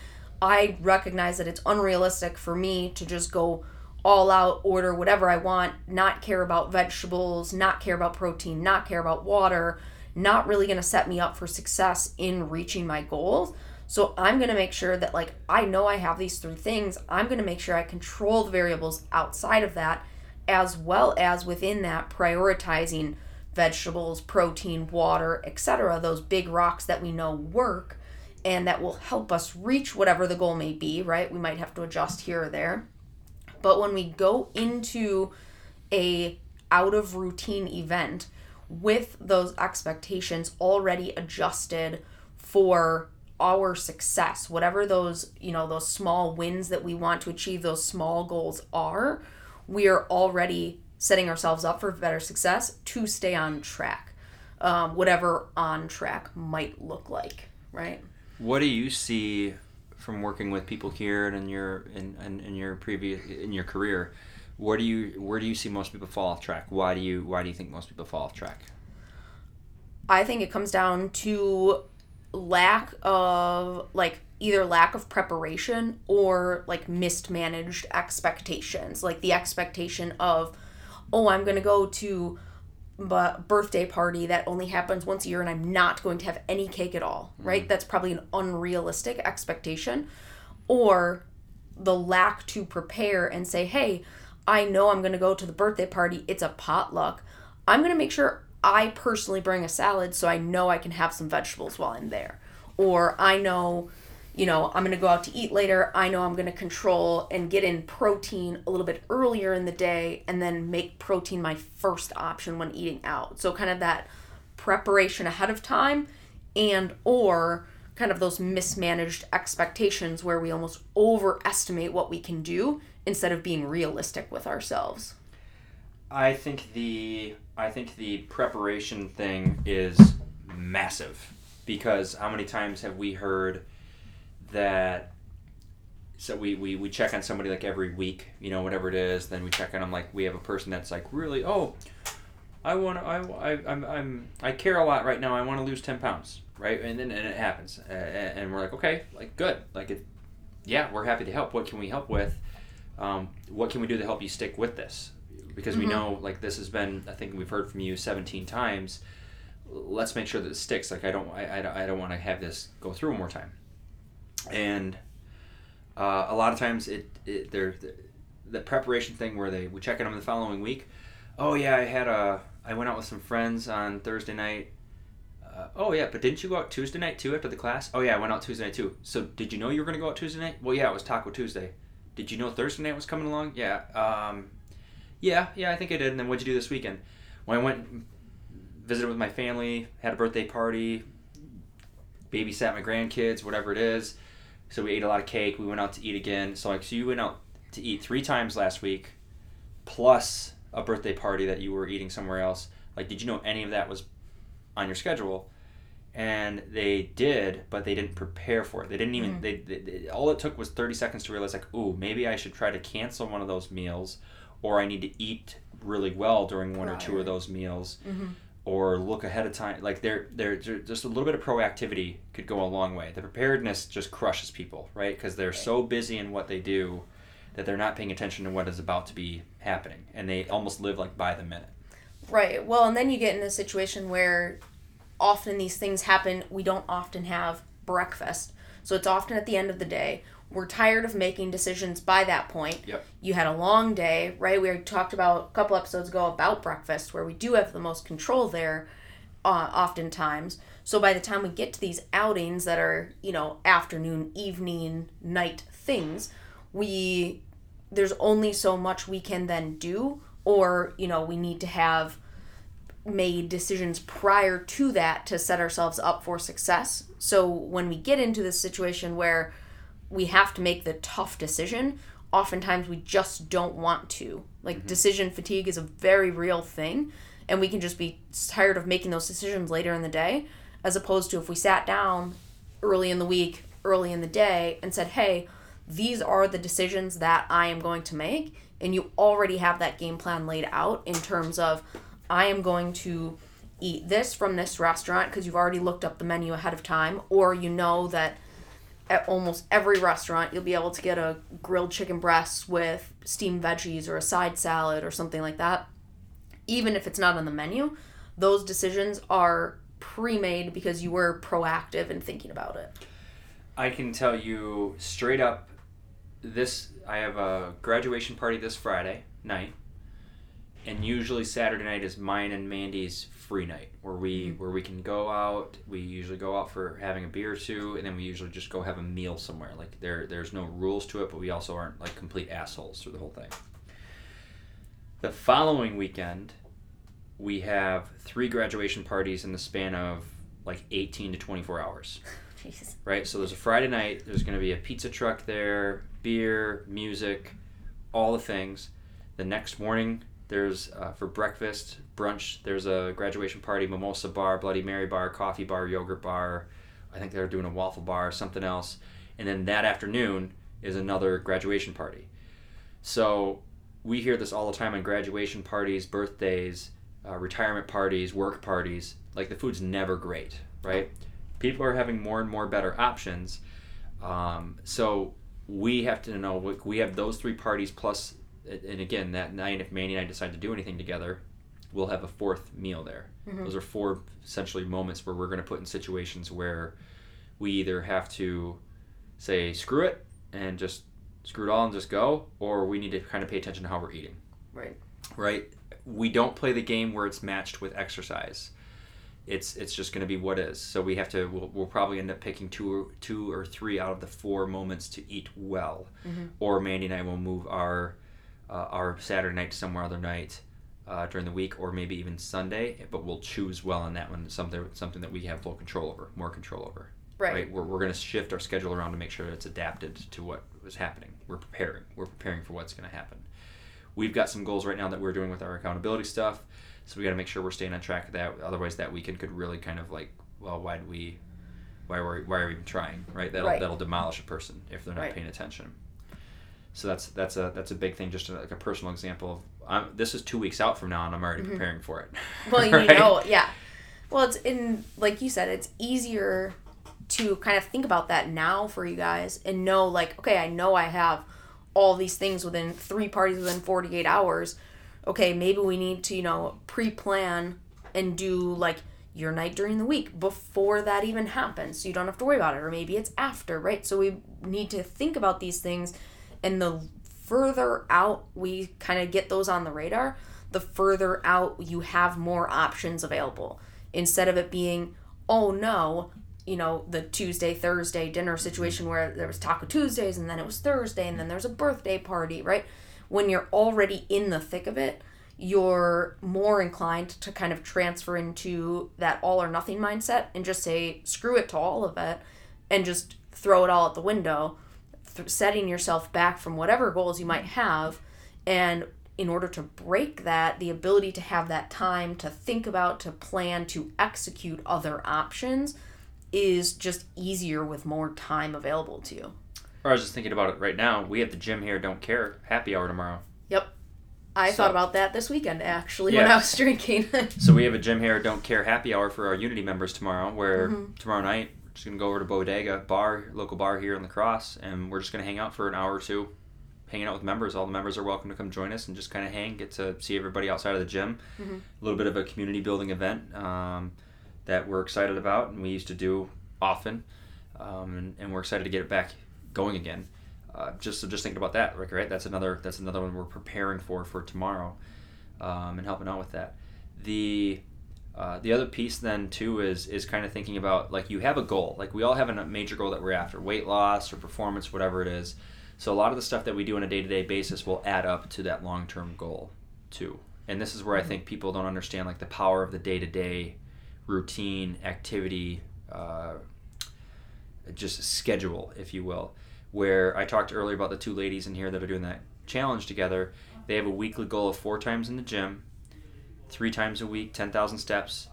I recognize that it's unrealistic for me to just go all out, order whatever I want, not care about vegetables, not care about protein, not care about water, not really going to set me up for success in reaching my goals. So I'm going to make sure that like I know I have these three things. I'm going to make sure I control the variables outside of that as well as within that prioritizing vegetables, protein, water, etc., those big rocks that we know work and that will help us reach whatever the goal may be, right? We might have to adjust here or there. But when we go into a out of routine event with those expectations already adjusted for our success, whatever those, you know, those small wins that we want to achieve, those small goals are, we are already setting ourselves up for better success to stay on track, um, whatever on track might look like, right? What do you see from working with people here and in your in, in, in your previous in your career? Where do you where do you see most people fall off track? Why do you why do you think most people fall off track? I think it comes down to lack of like either lack of preparation or like mismanaged expectations. Like the expectation of, oh, I'm going to go to a birthday party that only happens once a year and I'm not going to have any cake at all, right? Mm-hmm. That's probably an unrealistic expectation. Or the lack to prepare and say, hey, I know I'm going to go to the birthday party. It's a potluck. I'm going to make sure I personally bring a salad so I know I can have some vegetables while I'm there. Or I know you know, I'm going to go out to eat later. I know I'm going to control and get in protein a little bit earlier in the day and then make protein my first option when eating out. So kind of that preparation ahead of time and or kind of those mismanaged expectations where we almost overestimate what we can do instead of being realistic with ourselves. I think the I think the preparation thing is massive because how many times have we heard that so we, we, we check on somebody like every week, you know, whatever it is. Then we check on them like we have a person that's like really, oh, I want to, I, I, I'm, I'm, I care a lot right now. I want to lose 10 pounds. Right. And then, and it happens. Uh, and we're like, okay, like good. Like it, yeah, we're happy to help. What can we help with? Um, what can we do to help you stick with this? Because mm-hmm. we know like this has been, I think we've heard from you 17 times. Let's make sure that it sticks. Like I don't, I, I, I don't want to have this go through one more time and uh, a lot of times it, it they're the preparation thing where they we check in on the following week. Oh yeah, I had a I went out with some friends on Thursday night. Uh, oh yeah, but didn't you go out Tuesday night too after the class? Oh yeah, I went out Tuesday night too. So did you know you were gonna go out Tuesday night? Well yeah, it was Taco Tuesday. Did you know Thursday night was coming along? Yeah. Um, yeah, yeah, I think I did. And then what'd you do this weekend? When I went visited with my family, had a birthday party, babysat my grandkids, whatever it is. So we ate a lot of cake. We went out to eat again. So like, so you went out to eat three times last week, plus a birthday party that you were eating somewhere else. Like, did you know any of that was on your schedule? And they did, but they didn't prepare for it. They didn't even. Mm. They, they, they, all it took was thirty seconds to realize, like, ooh, maybe I should try to cancel one of those meals, or I need to eat really well during one or two of those meals. Mm-hmm or look ahead of time. Like they're, they're, just a little bit of proactivity could go a long way. The preparedness just crushes people, right? Because they're so busy in what they do that they're not paying attention to what is about to be happening, and they almost live like by the minute. Right. Well, and then you get in a situation where often these things happen. We don't often have breakfast, so it's often at the end of the day we're tired of making decisions by that point. Yep. You had a long day, right? We talked about a couple episodes ago about breakfast, where we do have the most control there, uh, oftentimes. So by the time we get to these outings that are, you know, afternoon, evening, night things, we there's only so much we can then do, or you know, we need to have made decisions prior to that to set ourselves up for success. So when we get into this situation where we have to make the tough decision, oftentimes we just don't want to. Like mm-hmm. decision fatigue is a very real thing, and we can just be tired of making those decisions later in the day, as opposed to if we sat down early in the week, early in the day, and said, "Hey, these are the decisions that I am going to make," and you already have that game plan laid out in terms of, I am going to eat this from this restaurant because you've already looked up the menu ahead of time, or you know that at almost every restaurant you'll be able to get a grilled chicken breast with steamed veggies or a side salad or something like that. Even if it's not on the menu those decisions are pre-made because you were proactive in thinking about it. I can tell you straight up this i have a graduation party this friday night and usually Saturday night is mine and Mandy's free night where we Mm-hmm. where we can go out. We usually go out for having a beer or two, and then we usually just go have a meal somewhere. Like there there's no rules to it, but we also aren't like complete assholes through the whole thing. The following weekend, we have three graduation parties in the span of like 18 to 24 hours Jeez. right? So there's a Friday night. There's going to be a pizza truck there, beer, music, all the things. The next morning, there's uh, for breakfast, brunch. There's a graduation party, mimosa bar, Bloody Mary bar, coffee bar, yogurt bar. I think they're doing a waffle bar, something else. And then that afternoon is another graduation party. So we hear this all the time on graduation parties, birthdays, uh, retirement parties, work parties. Like the food's never great, right? People are having more and more better options. Um, so we have to know we- we have those three parties plus, and again that night if Mandy and I decide to do anything together, we'll have a fourth meal there. Those are four essentially moments where we're going to put in situations where we either have to say screw it and just screw it all and just go, or we need to kind of pay attention to how we're eating Right. right? We don't play the game where it's matched with exercise. It's it's just going to be what is. So we have to. We'll, we'll probably end up picking two or two or three out of the four moments to eat well, or Mandy and I will move our uh, our Saturday night to somewhere other night uh, during the week, or maybe even Sunday. But we'll choose well on that one. Something something that we have full control over, more control over. Right. We're, we're going to shift our schedule around to make sure that it's adapted to what was happening. We're preparing. We're preparing for what's going to happen we've got some goals right now that we're doing with our accountability stuff so we got to make sure we're staying on track of that otherwise that weekend could really kind of like well why do we why are we, why are we even trying right that'll Right. that'll demolish a person if they're not Right. paying attention so that's that's a that's a big thing just like a personal example of I'm, this is two weeks out from now and i'm already preparing for it Mm-hmm. Well, you Right? know, yeah. Well, it's in like you said, it's easier to kind of think about that now for you guys and know like, okay, I know I have all these things within three parties within 48 hours. Okay, maybe we need to, you know, pre-plan and do like your night during the week before that even happens so you don't have to worry about it or maybe it's after, right? So we need to think about these things and the further out we kind of get those on the radar, the further out you have more options available. Instead of it being, oh no, you know, the Tuesday, Thursday dinner situation where there was Taco Tuesdays and then it was Thursday and then there's a birthday party, right? When you're already in the thick of it, you're more inclined to kind of transfer into that all or nothing mindset and just say, screw it to all of it and just throw it all out the window setting yourself back from whatever goals you might have and in order to break that the ability to have that time to think about to plan to execute other options is just easier with more time available to you. Or i was just thinking about it right now we have the gym hair don't care happy hour tomorrow. Yep. I So- thought about that this weekend actually when i was drinking. So we have a gym hair Don't Care happy hour for our Unity members tomorrow, where Mm-hmm. tomorrow night just gonna go over to Bodega bar, local bar here in La Crosse, and we're just gonna hang out for an hour or two, hanging out with members. All the members are welcome to come join us and just kind of hang, get to see everybody outside of the gym. Mm-hmm. A little bit of a community building event um, that we're excited about, and we used to do often, um, and, and we're excited to get it back going again. Uh, just so just thinking about that, Rick. Right? That's another that's another one we're preparing for for tomorrow, um, and helping out with that. The uh, the other piece then too is is kind of thinking about like you have a goal. Like we all have a major goal that we're after weight loss or performance whatever it is. So a lot of the stuff that we do on a day-to-day basis will add up to that long-term goal too. And this is where i think people don't understand like the power of the day-to-day routine activity uh, just schedule if you will. Where i talked earlier about the two ladies in here that are doing that challenge together. They have a weekly goal of four times in the gym three times a week, 10,000 steps.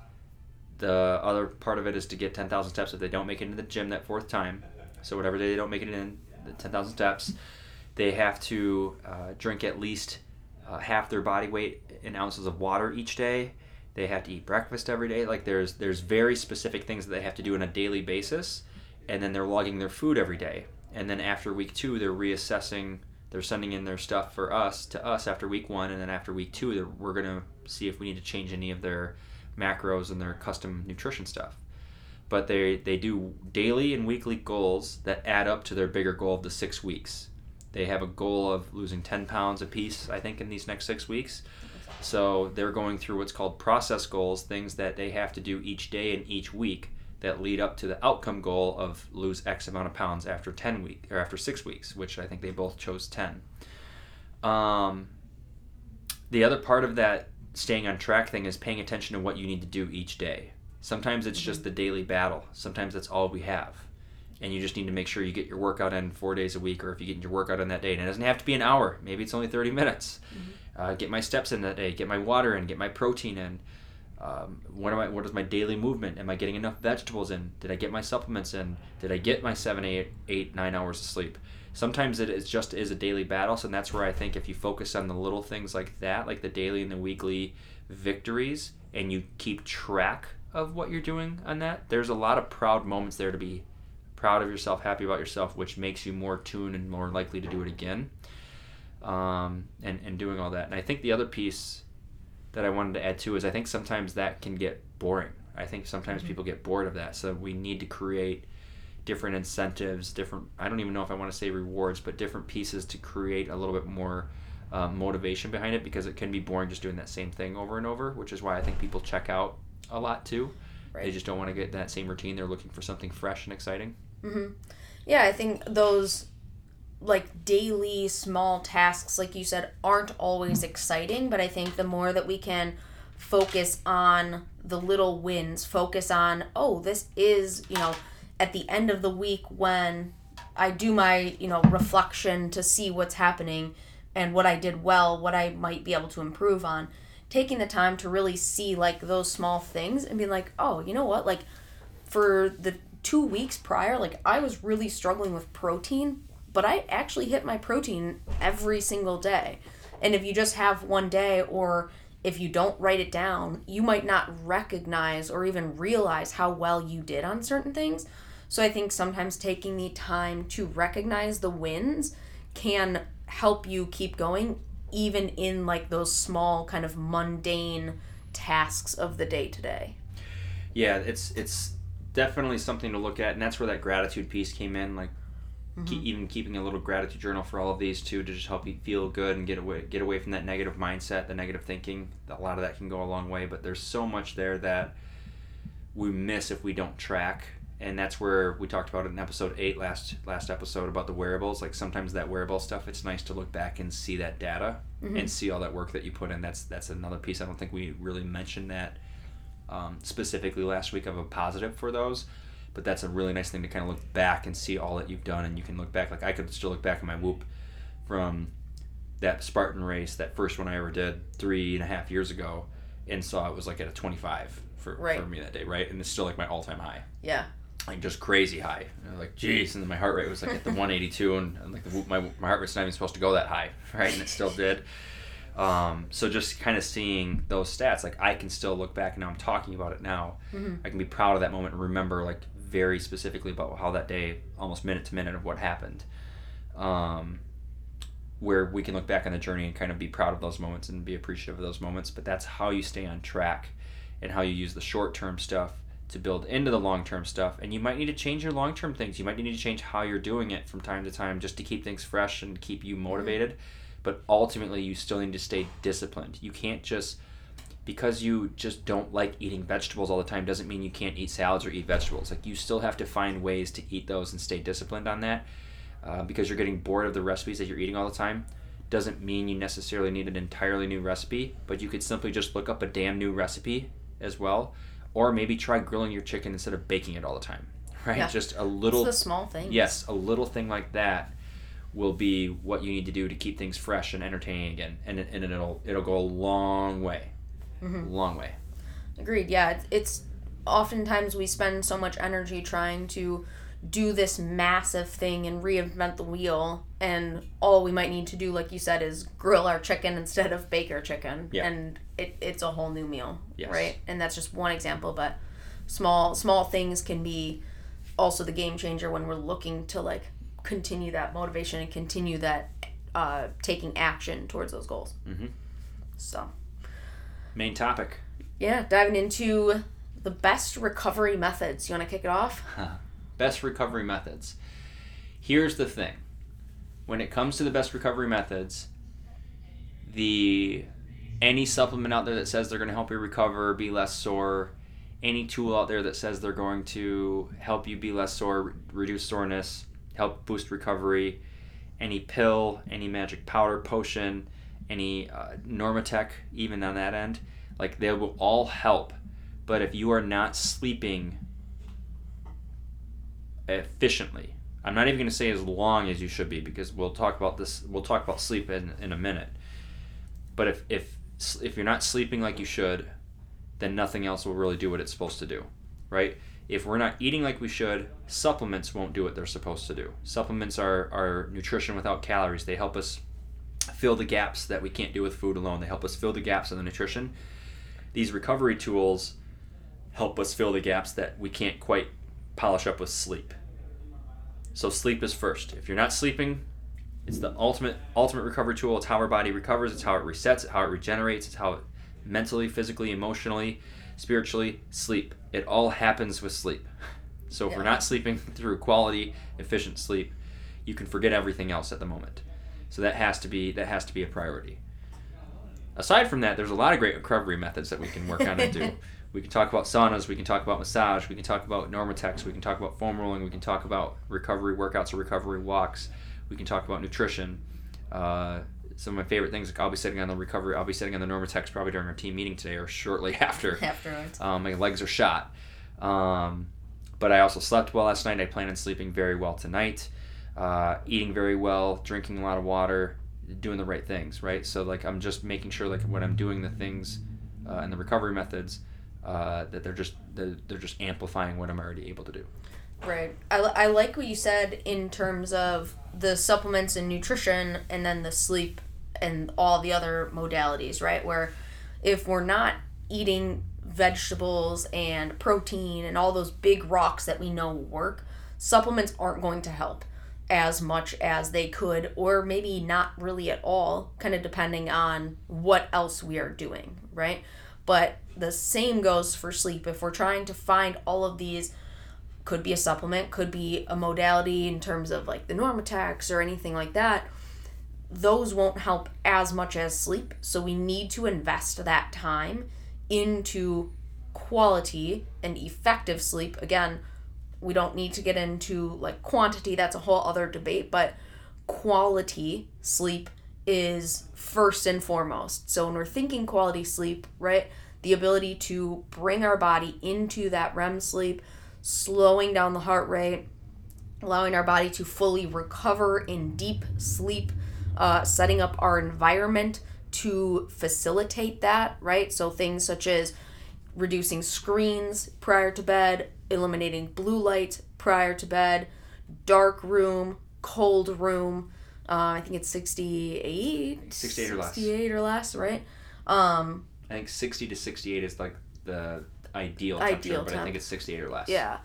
The other part of it is to get 10,000 steps if they don't make it into the gym that fourth time. So, whatever day they don't make it in, the 10,000 steps, they have to uh, drink at least uh, half their body weight in ounces of water each day. They have to eat breakfast every day. Like, there's, there's very specific things that they have to do on a daily basis. And then they're logging their food every day. And then after week two, they're reassessing they're sending in their stuff for us to us after week one and then after week two we're to see if we need to change any of their macros and their custom nutrition stuff but they they do daily and weekly goals that add up to their bigger goal of the six weeks They have a goal of losing 10 pounds apiece, I think, in these next six weeks. So they're going through what's called process goals, things that they have to do each day and each week that lead up to the outcome goal of lose X amount of pounds after 10 week or after six weeks, which I think they both chose 10. Um, the other part of that staying on track thing is paying attention to what you need to do each day. Sometimes it's just the daily battle. Sometimes that's all we have. And you just need to make sure you get your workout in four days a week, or if you get your workout in that day, and it doesn't have to be an hour. Maybe it's only 30 minutes. Mm-hmm. Uh, get my steps in that day, get my water in, get my protein in. Um, what am I? What is my daily movement? Am I getting enough vegetables in? Did I get my supplements in? Did I get my seven, eight, eight, nine hours of sleep? Sometimes it is just is a daily battle, so that's where I think if you focus on the little things like that, like the daily and the weekly victories, and you keep track of what you're doing on that, there's a lot of proud moments there to be proud of yourself, happy about yourself, which makes you more tuned and more likely to do it again. Um, and, and doing all that. And I think the other piece that I wanted to add too is I think sometimes that can get boring. I think sometimes mm-hmm. people get bored of that. So we need to create different incentives, different, I don't even know if I want to say rewards, but different pieces to create a little bit more um, motivation behind it because it can be boring just doing that same thing over and over, which is why I think people check out a lot too. Right. They just don't want to get that same routine. They're looking for something fresh and exciting. Mm-hmm. Yeah, I think those like daily small tasks, like you said, aren't always exciting. But I think the more that we can focus on the little wins, focus on, oh, this is, you know, at the end of the week when I do my, you know, reflection to see what's happening and what I did well, what I might be able to improve on taking the time to really see like those small things and being like, oh, you know what? Like for the two weeks prior, like I was really struggling with protein, but I actually hit my protein every single day. And if you just have one day or if you don't write it down, you might not recognize or even realize how well you did on certain things. So I think sometimes taking the time to recognize the wins can help you keep going even in like those small kind of mundane tasks of the day to day. Yeah, it's it's definitely something to look at, and that's where that gratitude piece came in. Like, mm-hmm. keep, even keeping a little gratitude journal for all of these too, to just help you feel good and get away get away from that negative mindset, the negative thinking. A lot of that can go a long way, but there's so much there that we miss if we don't track and that's where we talked about it in episode eight last last episode about the wearables. Like sometimes that wearable stuff, it's nice to look back and see that data mm-hmm. and see all that work that you put in. That's that's another piece. I don't think we really mentioned that um, specifically last week of a positive for those, but that's a really nice thing to kind of look back and see all that you've done, and you can look back. Like I could still look back at my whoop from that Spartan race, that first one I ever did three and a half years ago, and saw it was like at a 25 for, right. for me that day, right? And it's still like my all time high. Yeah like just crazy high. like, geez, and then my heart rate was like at the 182, and, and like the, my my heart rate's not even supposed to go that high, right? And it still did. Um, so just kind of seeing those stats, like I can still look back and now I'm talking about it now. Mm-hmm. I can be proud of that moment and remember like very specifically about how that day, almost minute to minute of what happened. Um, where we can look back on the journey and kind of be proud of those moments and be appreciative of those moments. But that's how you stay on track and how you use the short term stuff to build into the long term stuff. And you might need to change your long term things. You might need to change how you're doing it from time to time just to keep things fresh and keep you motivated. Mm-hmm. But ultimately, you still need to stay disciplined. You can't just, because you just don't like eating vegetables all the time, doesn't mean you can't eat salads or eat vegetables. Like, you still have to find ways to eat those and stay disciplined on that. Uh, because you're getting bored of the recipes that you're eating all the time doesn't mean you necessarily need an entirely new recipe, but you could simply just look up a damn new recipe as well or maybe try grilling your chicken instead of baking it all the time right yeah. just a little it's the small thing yes a little thing like that will be what you need to do to keep things fresh and entertaining again and, and it'll it'll go a long way mm-hmm. long way agreed yeah it's oftentimes we spend so much energy trying to do this massive thing and reinvent the wheel and all we might need to do like you said is grill our chicken instead of bake our chicken yeah. and it, it's a whole new meal yes. right and that's just one example but small small things can be also the game changer when we're looking to like continue that motivation and continue that uh, taking action towards those goals mm-hmm. so main topic yeah diving into the best recovery methods you want to kick it off best recovery methods. Here's the thing when it comes to the best recovery methods, the any supplement out there that says they're going to help you recover, be less sore, any tool out there that says they're going to help you be less sore, reduce soreness, help boost recovery, any pill, any magic powder, potion, any uh, Normatec, even on that end, like they will all help. But if you are not sleeping efficiently, I'm not even going to say as long as you should be because we'll talk about this. We'll talk about sleep in, in a minute. But if if if you're not sleeping like you should, then nothing else will really do what it's supposed to do, right? If we're not eating like we should, supplements won't do what they're supposed to do. Supplements are, are nutrition without calories. They help us fill the gaps that we can't do with food alone. They help us fill the gaps in the nutrition. These recovery tools help us fill the gaps that we can't quite polish up with sleep. So sleep is first. If you're not sleeping, it's the ultimate ultimate recovery tool. It's how our body recovers. It's how it resets. It's how it regenerates. It's how it mentally, physically, emotionally, spiritually, sleep. It all happens with sleep. So if yeah. we're not sleeping through quality, efficient sleep, you can forget everything else at the moment. So that has to be that has to be a priority. Aside from that, there's a lot of great recovery methods that we can work on and do. We can talk about saunas, we can talk about massage, we can talk about Normatecs, we can talk about foam rolling, we can talk about recovery workouts or recovery walks, we can talk about nutrition. Uh, some of my favorite things. Like I'll be sitting on the recovery. I'll be sitting on the Normatecs probably during our team meeting today or shortly after. Afterwards. Um, my legs are shot. Um, but I also slept well last night. I plan on sleeping very well tonight. Uh, eating very well, drinking a lot of water, doing the right things, right? So like I'm just making sure like when I'm doing the things uh, and the recovery methods uh, that they're just they're, they're just amplifying what I'm already able to do. Right. I, I like what you said in terms of the supplements and nutrition and then the sleep and all the other modalities, right? Where if we're not eating vegetables and protein and all those big rocks that we know work, supplements aren't going to help as much as they could, or maybe not really at all, kind of depending on what else we are doing, right? But the same goes for sleep. If we're trying to find all of these could be a supplement, could be a modality in terms of like the Normatecs or anything like that. Those won't help as much as sleep. So we need to invest that time into quality and effective sleep. Again, we don't need to get into like quantity, that's a whole other debate, but quality sleep is first and foremost. So when we're thinking quality sleep, right? The ability to bring our body into that REM sleep slowing down the heart rate, allowing our body to fully recover in deep sleep, uh, setting up our environment to facilitate that, right? So things such as reducing screens prior to bed, eliminating blue light prior to bed, dark room, cold room. Uh, I think it's 68. 68 or less. 68 or less, right? Um, I think 60 to 68 is like the ideal temperature, ideal but. I think it's 68 or less. Yeah.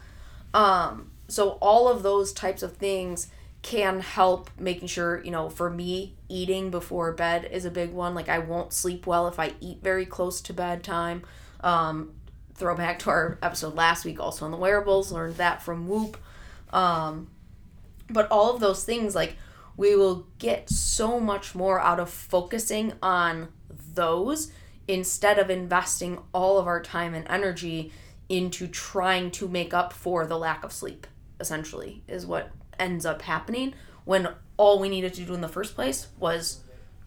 Um, so all of those types of things can help making sure, you know, for me, eating before bed is a big one. Like I won't sleep well if I eat very close to bedtime. Um, throw back to our episode last week also on the wearables, learned that from Whoop. Um, but all of those things, like we will get so much more out of focusing on those instead of investing all of our time and energy into trying to make up for the lack of sleep, essentially, is what ends up happening when all we needed to do in the first place was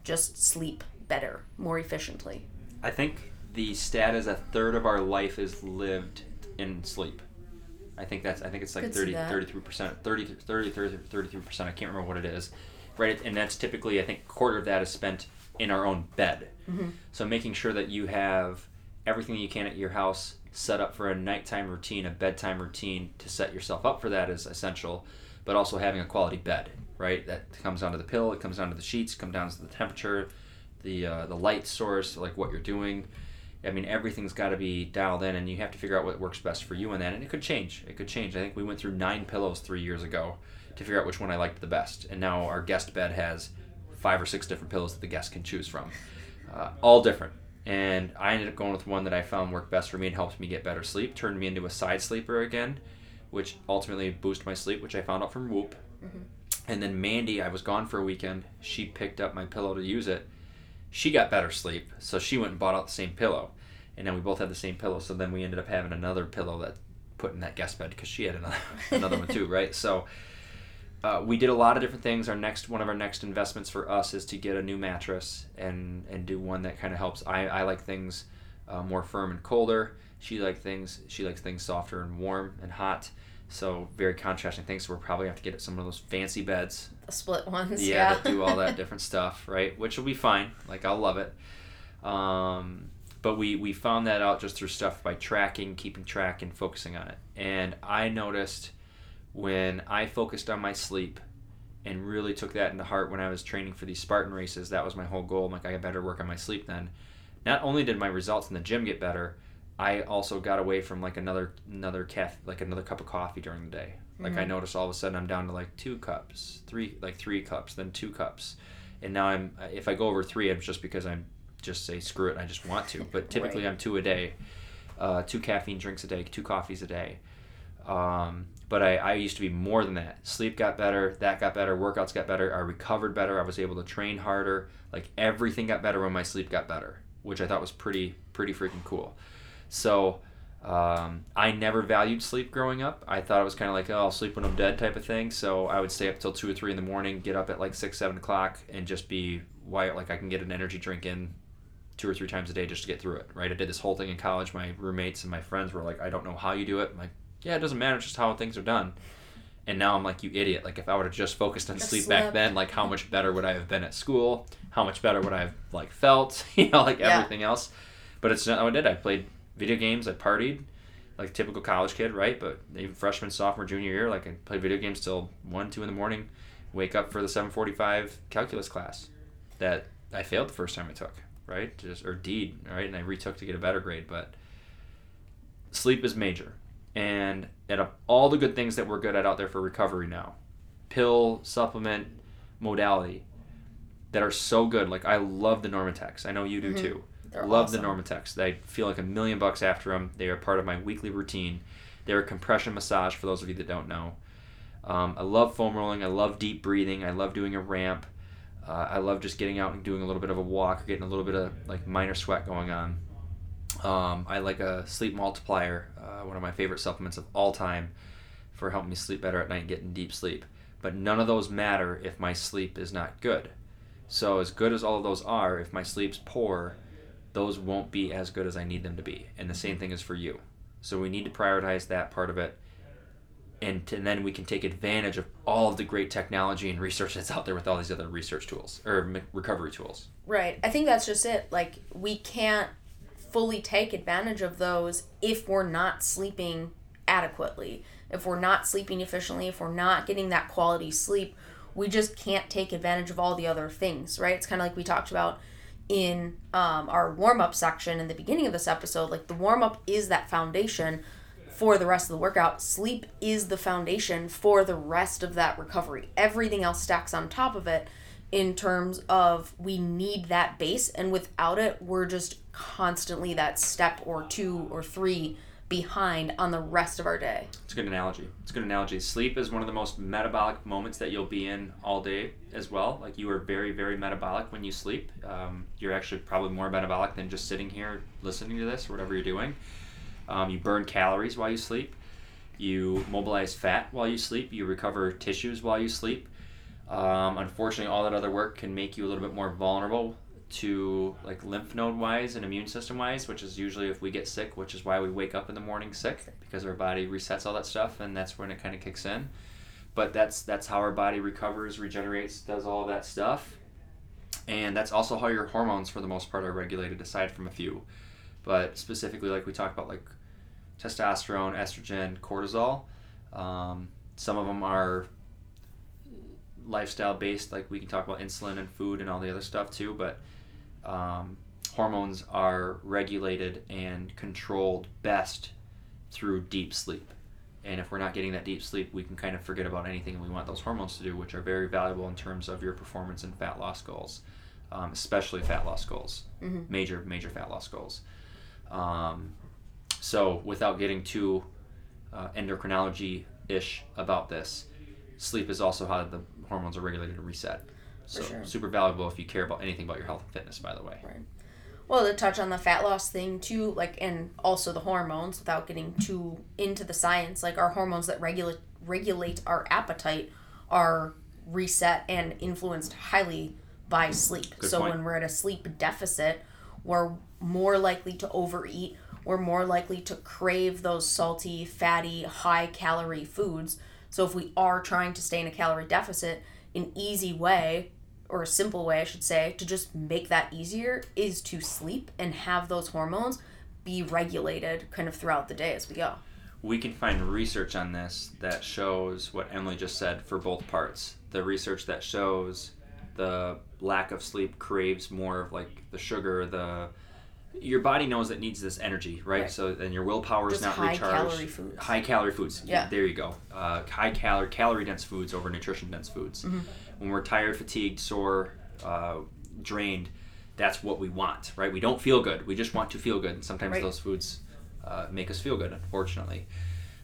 just sleep better, more efficiently. I think the stat is a third of our life is lived in sleep. I think that's I think it's like 30 33%, 30 30 33%, I can't remember what it is. Right? And that's typically I think quarter of that is spent in our own bed. Mm-hmm. So making sure that you have everything you can at your house set up for a nighttime routine, a bedtime routine to set yourself up for that is essential. But also having a quality bed, right? That comes down to the pill, it comes down to the sheets, comes down to the temperature, the uh, the light source, like what you're doing. I mean, everything's got to be dialed in, and you have to figure out what works best for you in that. And it could change. It could change. I think we went through nine pillows three years ago to figure out which one I liked the best, and now our guest bed has five or six different pillows that the guest can choose from, uh, all different. And I ended up going with one that I found worked best for me and helped me get better sleep. Turned me into a side sleeper again, which ultimately boosted my sleep, which I found out from Whoop. Mm-hmm. And then Mandy, I was gone for a weekend. She picked up my pillow to use it. She got better sleep, so she went and bought out the same pillow. And then we both had the same pillow, so then we ended up having another pillow that put in that guest bed because she had another another one too, right? So uh, we did a lot of different things. Our next one of our next investments for us is to get a new mattress and and do one that kind of helps. I, I like things uh, more firm and colder. She like things she likes things softer and warm and hot. So very contrasting things. So we're probably gonna have to get some of those fancy beds. The split ones. Yeah, Yeah. that do all that different stuff, right? Which will be fine. Like I'll love it. Um, but we we found that out just through stuff by tracking, keeping track, and focusing on it. And I noticed when I focused on my sleep and really took that into heart when I was training for these Spartan races. That was my whole goal. I'm like, I better work on my sleep then. Not only did my results in the gym get better, I also got away from like another another caf like another cup of coffee during the day. Like I Mhm. noticed all of a sudden I'm down to like two cups, three like three cups, then two cups, and now I'm if I go over three, it's just because I'm just say screw it, I just want to. But typically Right. I'm two a day, uh, two caffeine drinks a day, two coffees a day. Um, but I, I used to be more than that. Sleep got better, that got better, workouts got better, I recovered better, I was able to train harder. Like everything got better when my sleep got better, which I thought was pretty pretty freaking cool. So um, I never valued sleep growing up. I thought it was kind of like, oh, I'll sleep when I'm dead type of thing. So I would stay up till two or three in the morning, get up at like six, seven o'clock, and just be wired. Like I can get an energy drink in two or three times a day just to get through it. Right? I did this whole thing in college. My roommates and my friends were like, I don't know how you do it. I'm like, yeah, it doesn't matter. It's just how things are done. And now I'm like, you idiot. Like if I would have just focused on Just sleep back then, like how much better would I have been at school? How much better would I have like felt? You know, like Yeah. everything else. But it's not how I did. I played video games. I partied like a typical college kid, right? But even freshman, sophomore, junior year, like I played video games till one, two in the morning. Wake up for the seven forty-five calculus class that I failed the first time I took, right? Just or deed, right? And I retook to get a better grade. But sleep is major, and of all the good things that we're good at out there for recovery now, pill, supplement, modality, that are so good. Like I love the Normatecs. I know you do Mhm. too. They're Love awesome. the Normatecs. I feel like a million bucks after them. They are part of my weekly routine. They're a compression massage for those of you that don't know. Um, I love foam rolling. I love deep breathing. I love doing a ramp. Uh, I love just getting out and doing a little bit of a walk or getting a little bit of like minor sweat going on. Um, I like a sleep multiplier, uh, one of my favorite supplements of all time for helping me sleep better at night and getting deep sleep. But none of those matter if my sleep is not good. So, as good as all of those are, if my sleep's poor, those won't be as good as I need them to be. And the same thing is for you. So, we need to prioritize that part of it. And, to, and then we can take advantage of all of the great technology and research that's out there with all these other research tools or recovery tools. Right. I think that's just it. Like we can't fully take advantage of those if we're not sleeping adequately. If we're not sleeping efficiently, if we're not getting that quality sleep, we just can't take advantage of all the other things, right? It's kind of like we talked about in um, our warm up section in the beginning of this episode. Like the warm up is that foundation for the rest of the workout. Sleep is the foundation for the rest of that recovery. Everything else stacks on top of it in terms of we need that base, and without it, we're just constantly that step or two or three behind on the rest of our day. It's a good analogy. It's a good analogy. Sleep is one of the most metabolic moments that you'll be in all day as well. Like you are very, very metabolic when you sleep. Um, you're actually probably more metabolic than just sitting here listening to this or whatever you're doing. Um, you burn calories while you sleep. You mobilize fat while you sleep. You recover tissues while you sleep. Um, unfortunately, all that other work can make you a little bit more vulnerable to like lymph node wise and immune system wise, which is usually if we get sick, which is why we wake up in the morning sick because our body resets all that stuff and that's when it kind of kicks in. But that's that's how our body recovers, regenerates, does all that stuff. And that's also how your hormones for the most part are regulated aside from a few. But specifically like we talked about like testosterone, estrogen, cortisol, um, some of them are lifestyle based like we can talk about insulin and food and all the other stuff too but um, hormones are regulated and controlled best through deep sleep and if we're not getting that deep sleep we can kind of forget about anything we want those hormones to do which are very valuable in terms of your performance and fat loss goals um, especially fat loss goals Mhm. major major fat loss goals um, so without getting too uh, endocrinology ish about this sleep is also how the hormones are regulated and reset. So sure. super valuable if you care about anything about your health and fitness. By the way. Right. Well, to touch on the fat loss thing too, like, and also the hormones, without getting too into the science, like our hormones that regulate regulate our appetite are reset and influenced highly by sleep. Good so point. when we're at a sleep deficit, we're more likely to overeat. We're more likely to crave those salty, fatty, high calorie foods. So if we are trying to stay in a calorie deficit, an easy way or a simple way I should say to just make that easier is to sleep and have those hormones be regulated kind of throughout the day as we go. we can find research on this that shows what Emily just said for both parts. The research that shows the lack of sleep craves more of like the sugar, the your body knows it needs this energy, right? Right. So then your willpower is not high recharged. calorie foods. High calorie foods. Yeah. There you go. Uh, high calorie, calorie dense foods over nutrition dense foods. Mm-hmm. When we're tired, fatigued, sore, uh, drained, that's what we want, right? We don't feel good. We just want to feel good. And sometimes Right. those foods uh, make us feel good, unfortunately.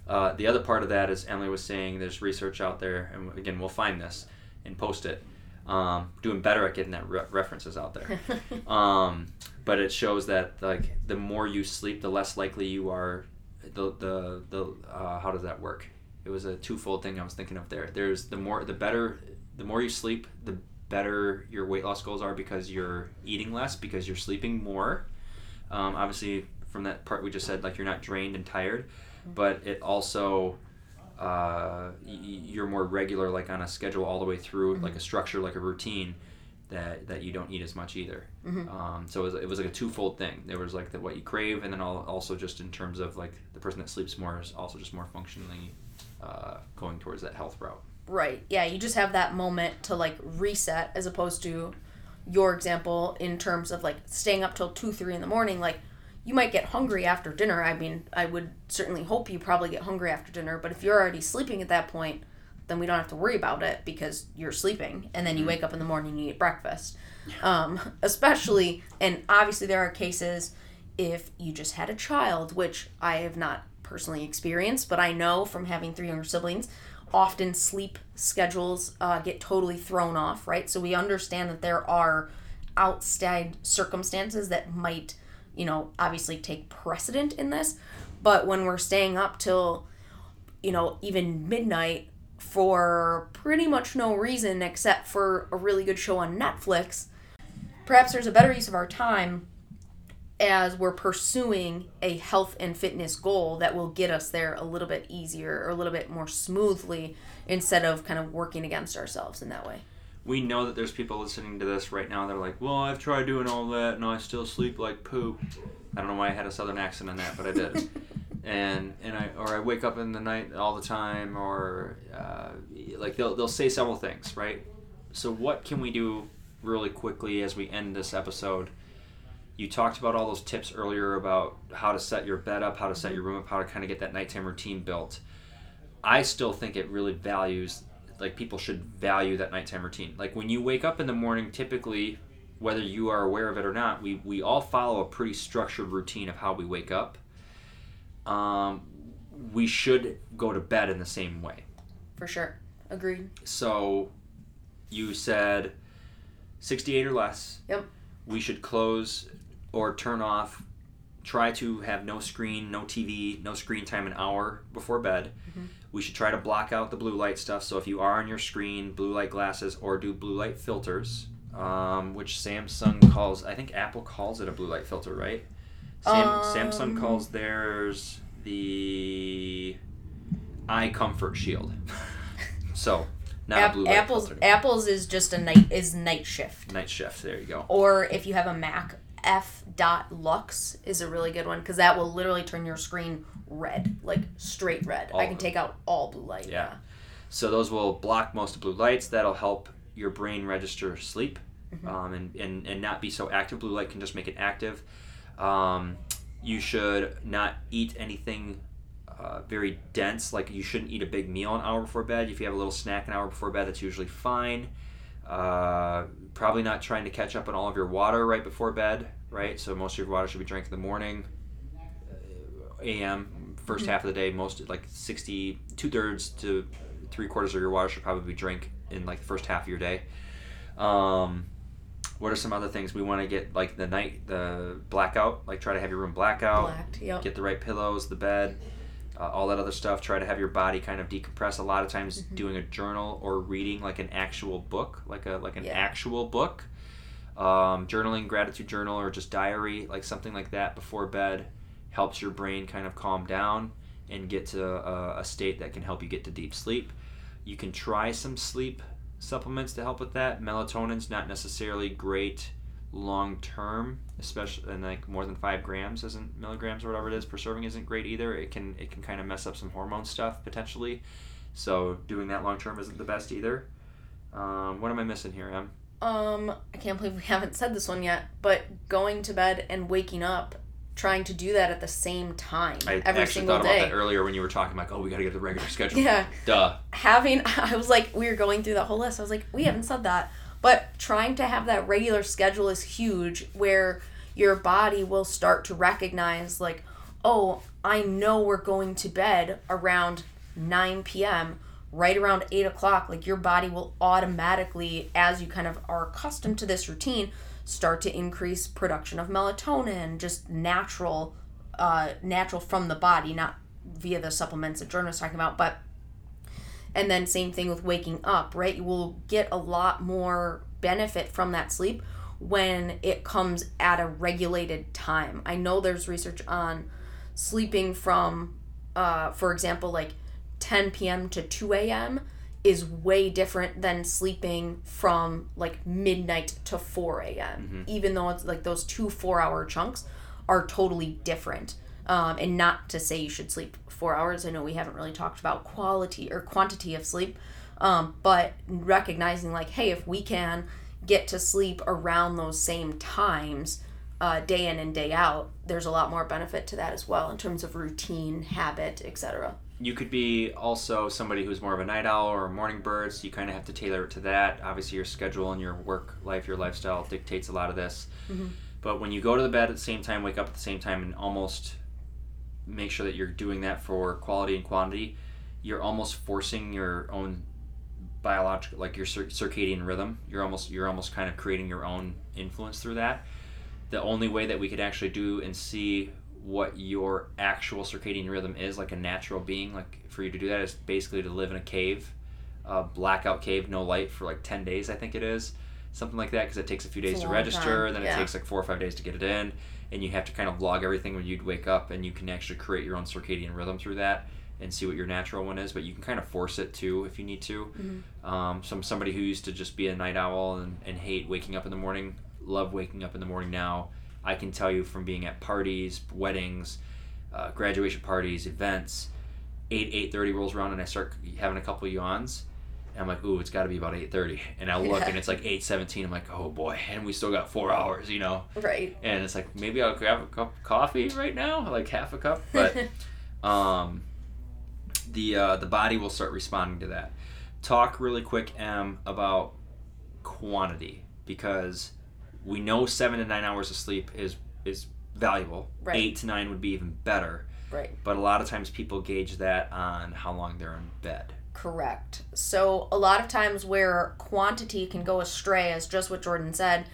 Uh, the other part of that is Emily was saying there's research out there, and again, we'll find this and post it. Um, doing better at getting that re- references out there. um, but it shows that like the more you sleep, the less likely you are. The the the uh, how does that work? It was a twofold thing I was thinking of there. There's the more the better the more you sleep, the better your weight loss goals are because you're eating less because you're sleeping more. Um, obviously, from that part we just said, like you're not drained and tired, but it also uh, y- you're more regular, like on a schedule all the way through, like a structure, like a routine. That, that you don't eat as much either. Um, so it was, it was like a twofold thing. There was like the what you crave, and then al- also just in terms of like the person that sleeps more is also just more functionally uh, going towards that health route. Right. Yeah, you just have that moment to like reset as opposed to your example in terms of like staying up till 2 3 in the morning like you might get hungry after dinner. I mean, I would certainly hope you probably get hungry after dinner, but if you're already sleeping at that point, then we don't have to worry about it because you're sleeping and then you wake up in the morning and you eat breakfast. Um, especially and obviously there are cases if you just had a child, which I have not personally experienced, but I know from having three younger siblings, often sleep schedules uh, get totally thrown off, right? So we understand that there are outside circumstances that might, you know, obviously take precedent in this. But when we're staying up till, you know, even midnight for pretty much no reason except for a really good show on Netflix, perhaps there's a better use of our time as we're pursuing a health and fitness goal that will get us there a little bit easier or a little bit more smoothly instead of kind of working against ourselves in that way. We know that there's people listening to this right now. They're like, "Well, I've tried doing all that, and I still sleep like poop." I don't know why I had a southern accent on that, but I did. and and I or I wake up in the night all the time, or uh, like they'll they'll say several things, right? So what can we do really quickly as we end this episode? You talked about all those tips earlier about how to set your bed up, how to set your room up, how to kind of get that nighttime routine built. I still think it really values like people should value that nighttime routine. Like when you wake up in the morning, typically, whether you are aware of it or not, we, we all follow a pretty structured routine of how we wake up. Um, we should go to bed in the same way. For sure. Agreed. So you said 68 or less. Yep. We should close or turn off. Try to have no screen, no TV, no screen time an hour before bed. We should try to block out the blue light stuff. So if you are on your screen, blue light glasses or do blue light filters, um, which Samsung calls, I think Apple calls it a blue light filter, right? Sam, Samsung Um, calls theirs the Eye Comfort Shield. so not a App- blue light Apple's filter. Apple's is just a night is night shift. Night shift. There you go. Or if you have a Mac, F dot Lux is a really good one because that will literally turn your screen red, like straight red. All I can take out all blue light. Yeah. So those will block most of blue lights. That'll help your brain register sleep um, and, and, and not be so active. Blue light can just make it active. Um, you should not eat anything uh, very dense. Like you shouldn't eat a big meal an hour before bed. If you have a little snack an hour before bed, that's usually fine. Uh, probably not trying to catch up on all of your water right before bed, right? So most of your water should be drank in the morning, uh, a.m. 1st half of the day. Most like sixty two thirds to three quarters of your water should probably be drank in like the first half of your day. Um, what are some other things we want to get like the night the blackout? Like try to have your room blackout. Blacked, yep. Get the right pillows, the bed, uh, all that other stuff. Try to have your body kind of decompress. A lot of times, Mm-hmm. doing a journal or reading like an actual book, like a like an Yeah. actual book. Um, journaling, gratitude journal, or just diary, like something like that before bed, helps your brain kind of calm down and get to a, a state that can help you get to deep sleep. You can try some sleep supplements to help with that. Melatonin's not necessarily great long term, especially and like more than five grams isn't milligrams or whatever it is per serving isn't great either. It can it can kind of mess up some hormone stuff potentially. So doing that long term isn't the best either. Um, what am I missing here, Em? Um, I can't believe we haven't said this one yet, but going to bed and waking up, trying to do that at the same time I every actually single thought day. about that earlier when you were talking like, oh, we got to get the regular schedule. Yeah, Duh. having I was like we were going through that whole list. I was like, we haven't said that. But trying to have that regular schedule is huge where your body will start to recognize like, oh, I know we're going to bed around 9 p.m. right around 8 o'clock. Like your body will automatically, as you kind of are accustomed to this routine, start to increase production of melatonin, just natural, uh, natural from the body, not via the supplements that Jordan was talking about, but and then same thing with waking up, right? You will get a lot more benefit from that sleep when it comes at a regulated time. I know there's research on sleeping from, uh, for example, like 10 p.m. to 2 a.m. is way different than sleeping from like midnight to 4 a.m. Even though it's like those two four hour chunks are totally different. Um, and not to say you should sleep four hours. I know we haven't really talked about quality or quantity of sleep, um, but recognizing like, hey, if we can get to sleep around those same times, uh, day in and day out, there's a lot more benefit to that as well in terms of routine, habit, etc. You could be also somebody who's more of a night owl or a morning bird, so you kind of have to tailor it to that. Obviously, your schedule and your work life, your lifestyle dictates a lot of this. Mm-hmm. But when you go to the bed at the same time, wake up at the same time, and almost make sure that you're doing that for quality and quantity, you're almost forcing your own biological, like your circadian rhythm. You're almost you're almost kind of creating your own influence through that. The only way that we could actually do and see what your actual circadian rhythm is, like a natural being, like for you to do that, is basically to live in a cave, a blackout cave, no light for like ten days, I think it is, something like that, because it takes a few days to register, time, then yeah. it takes like four or five days to get it in, and you have to kind of log everything when you'd wake up, and you can actually create your own circadian rhythm through that and see what your natural one is. But you can kind of force it too if you need to. Mm-hmm. Um, some somebody who used to just be a night owl and, and hate waking up in the morning, love waking up in the morning now. I can tell you from being at parties, weddings, uh, graduation parties, events, eight eight thirty rolls around and I start having a couple yawns. And I'm like, ooh, it's got to be about eight thirty, and I look Yeah. and it's like eight seventeen. I'm like, oh boy, and we still got four hours, you know. Right. And it's like maybe I'll grab a cup of coffee right now, like half a cup, but um, the uh, the body will start responding to that. Talk really quick, Em, about quantity because we know seven to nine hours of sleep is is valuable. Right. Eight to nine would be even better. right. But a lot of times people gauge that on how long they're in bed. Correct. So a lot of times where quantity can go astray, as just what Jordan said,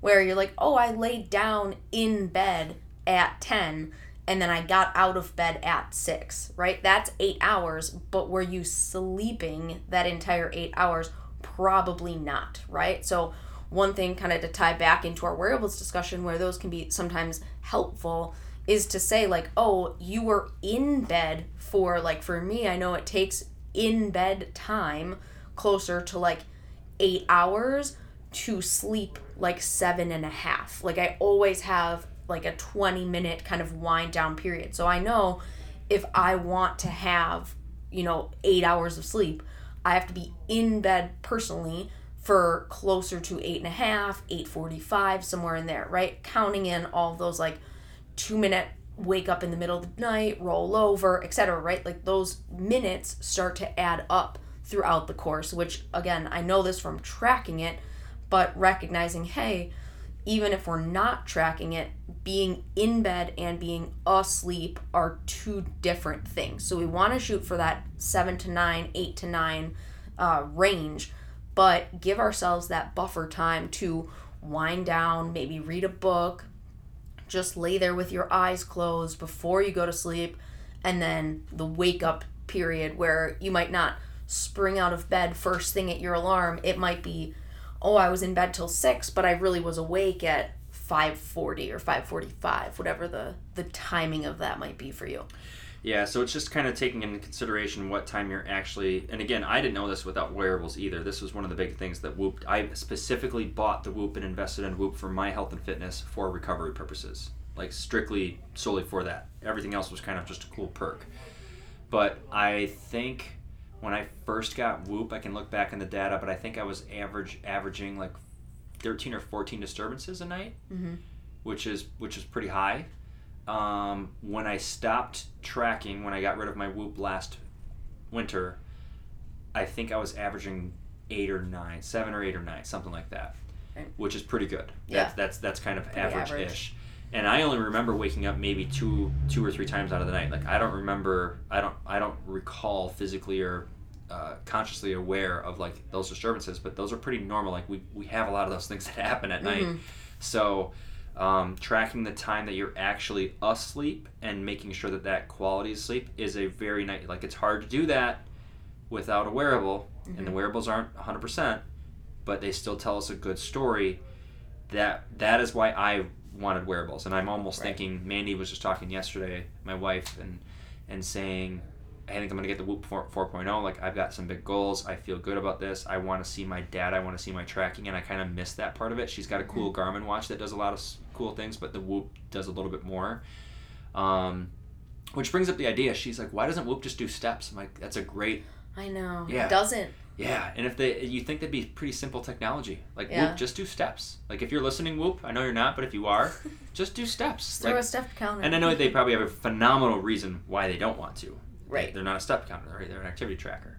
where you're like, oh, I laid down in bed at 10 and then I got out of bed at 6, right? That's eight hours, but were you sleeping that entire eight hours? Probably not, right? So one thing kind of to tie back into our wearables discussion where those can be sometimes helpful is to say like oh you were in bed for like for me i know it takes in bed time closer to like eight hours to sleep like seven and a half. Like i always have like a 20 minute kind of wind down period. So i know if i want to have you know eight hours of sleep i have to be in bed personally for closer to eight and a half, eight forty-five, somewhere in there, right? Counting in all those like two minute wake up in the middle of the night, roll over, etc. Right? Like those minutes start to add up throughout the course. Which again, I know this from tracking it, but recognizing, hey, even if we're not tracking it, being in bed and being asleep are two different things. So we want to shoot for that seven to nine, eight to nine uh, range, but give ourselves that buffer time to wind down, maybe read a book, just lay there with your eyes closed before you go to sleep, and then the wake up period where you might not spring out of bed first thing at your alarm. It might be, oh, I was in bed till six, but I really was awake at 540 or 545 whatever the the timing of that might be for you yeah so it's just kind of taking into consideration what time you're actually and again i didn't know this without wearables either this was one of the big things that whoop i specifically bought the whoop and invested in whoop for my health and fitness for recovery purposes like strictly solely for that everything else was kind of just a cool perk but i think when i first got whoop i can look back in the data but i think i was average averaging like 13 or 14 disturbances a night, mm-hmm. which is which is pretty high. Um, when I stopped tracking, when I got rid of my Whoop last winter, I think I was averaging eight or nine, seven or eight or nine, something like that, right. which is pretty good. Yeah. That's that's, that's kind of average-ish. average. And I only remember waking up maybe two two or three times out of the night. Like I don't remember, I don't I don't recall physically or uh, consciously aware of like those disturbances, but those are pretty normal. Like we, we have a lot of those things that happen at mm-hmm. night. So um, tracking the time that you're actually asleep and making sure that that quality of sleep is a very nice. Like it's hard to do that without a wearable, mm-hmm. and the mm-hmm. wearables aren't 100, percent but they still tell us a good story. That that is why I wanted wearables, and I'm almost right. thinking Mandy was just talking yesterday, my wife, and and saying I think I'm gonna get the Whoop 4, 4.0. Like I've got some big goals. I feel good about this. I want to see my dad I want to see my tracking, and I kind of miss that part of it. She's got a cool mm-hmm. Garmin watch that does a lot of cool things, but the Whoop does a little bit more. Um, which brings up the idea. She's like, "Why doesn't Whoop just do steps?" I'm like, "That's a great." I know. Yeah. It doesn't. Yeah, and if they, you think that'd be pretty simple technology, like yeah. Whoop, just do steps. Like if you're listening, Whoop, I know you're not, but if you are, just do steps. Just throw a step counter. And I know they probably have a phenomenal reason why they don't want to. Right. They're not a step counter. They're, they're an activity tracker.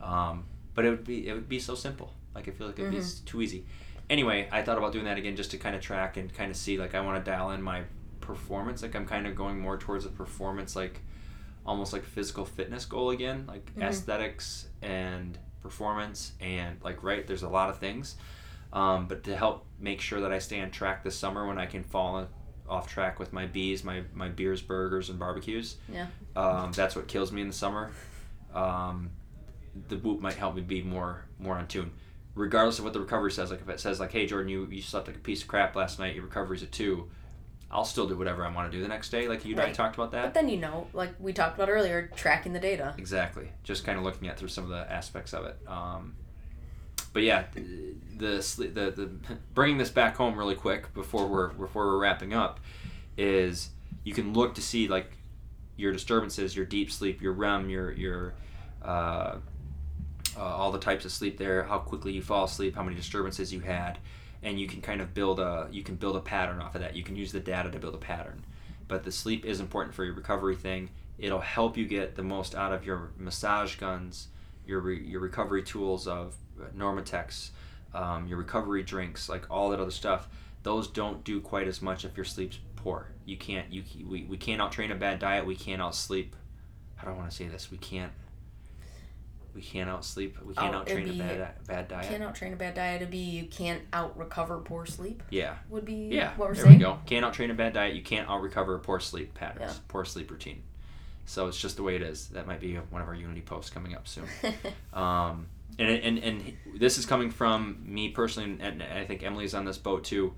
Um, but it would be it would be so simple. Like I feel like it'd mm-hmm. be too easy. Anyway, I thought about doing that again just to kind of track and kind of see like I want to dial in my performance. Like I'm kind of going more towards a performance like almost like physical fitness goal again, like mm-hmm. aesthetics and performance and like right there's a lot of things. Um, but to help make sure that I stay on track this summer when I can fall off track with my bees, my my beers, burgers, and barbecues. Yeah. Um, that's what kills me in the summer. Um, the Whoop might help me be more more on tune, regardless of what the recovery says. Like if it says like, "Hey Jordan, you you slept like a piece of crap last night. Your recovery's a two. I'll still do whatever I want to do the next day. Like you and right. I talked about that. But then you know, like we talked about earlier, tracking the data. Exactly. Just kind of looking at through some of the aspects of it. Um, but yeah, the, the the bringing this back home really quick before we're before we're wrapping up is you can look to see like your disturbances, your deep sleep, your REM, your your uh, uh, all the types of sleep there, how quickly you fall asleep, how many disturbances you had, and you can kind of build a you can build a pattern off of that. You can use the data to build a pattern. But the sleep is important for your recovery thing. It'll help you get the most out of your massage guns, your re, your recovery tools of Normatecs, um, your recovery drinks, like all that other stuff, those don't do quite as much if your sleep's poor. You can't you we, we can't out train a bad diet. We can't out sleep. I don't want to say this? We can't. We can't out sleep. We can't oh, out train a bad bad diet. Can't out train a bad diet. It'd be you can't out recover poor sleep. Yeah. Would be yeah. What we're there saying. we go. Can't out train a bad diet. You can't out recover poor sleep patterns. Yeah. Poor sleep routine. So it's just the way it is. That might be one of our Unity posts coming up soon. um, and, and and this is coming from me personally, and I think Emily's on this boat too.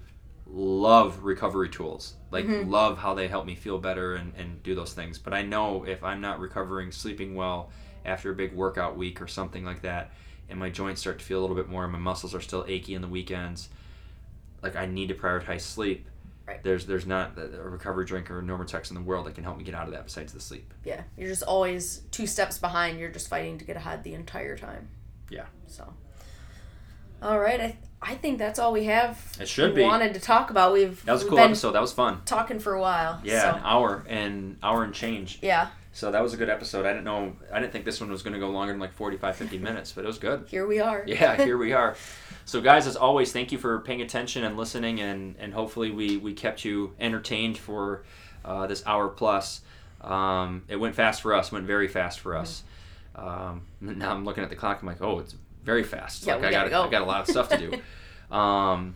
Love recovery tools, like mm-hmm. love how they help me feel better and, and do those things. But I know if I'm not recovering, sleeping well after a big workout week or something like that, and my joints start to feel a little bit more, and my muscles are still achy in the weekends, like I need to prioritize sleep. Right. There's there's not a recovery drink or a Normatecs in the world that can help me get out of that besides the sleep. Yeah, you're just always two steps behind. You're just fighting to get ahead the entire time. Yeah. So. All right, I I think that's all we have. It should be. Wanted to talk about. We've that was a cool episode. That was fun. Talking for a while. Yeah, so. an hour and hour and change. Yeah. So that was a good episode. I didn't know. I didn't think this one was going to go longer than like 45, 50 minutes, but it was good. Here we are. Yeah, here we are. So, guys, as always, thank you for paying attention and listening, and, and hopefully we, we kept you entertained for uh, this hour plus. Um, it went fast for us, went very fast for us. Um, now I'm looking at the clock. I'm like, oh, it's very fast. Yeah, like we I got go. I got a lot of stuff to do. um,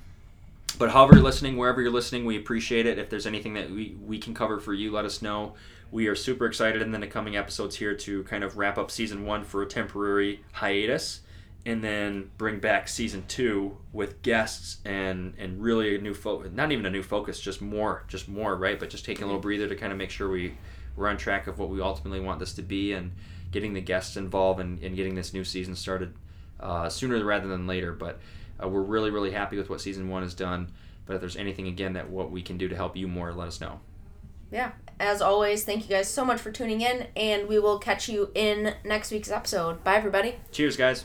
but however you're listening, wherever you're listening, we appreciate it. If there's anything that we, we can cover for you, let us know. We are super excited in the coming episodes here to kind of wrap up season one for a temporary hiatus and then bring back season two with guests and and really a new focus not even a new focus just more just more right? But just taking a little breather to kind of make sure we we're on track of what we ultimately want this to be and getting the guests involved and, and getting this new season started uh, sooner rather than later. But uh, we're really really happy with what season one has done. But if there's anything again that what we can do to help you more let us know. Yeah. As always, thank you guys so much for tuning in, and we will catch you in next week's episode. Bye, everybody. cheers guys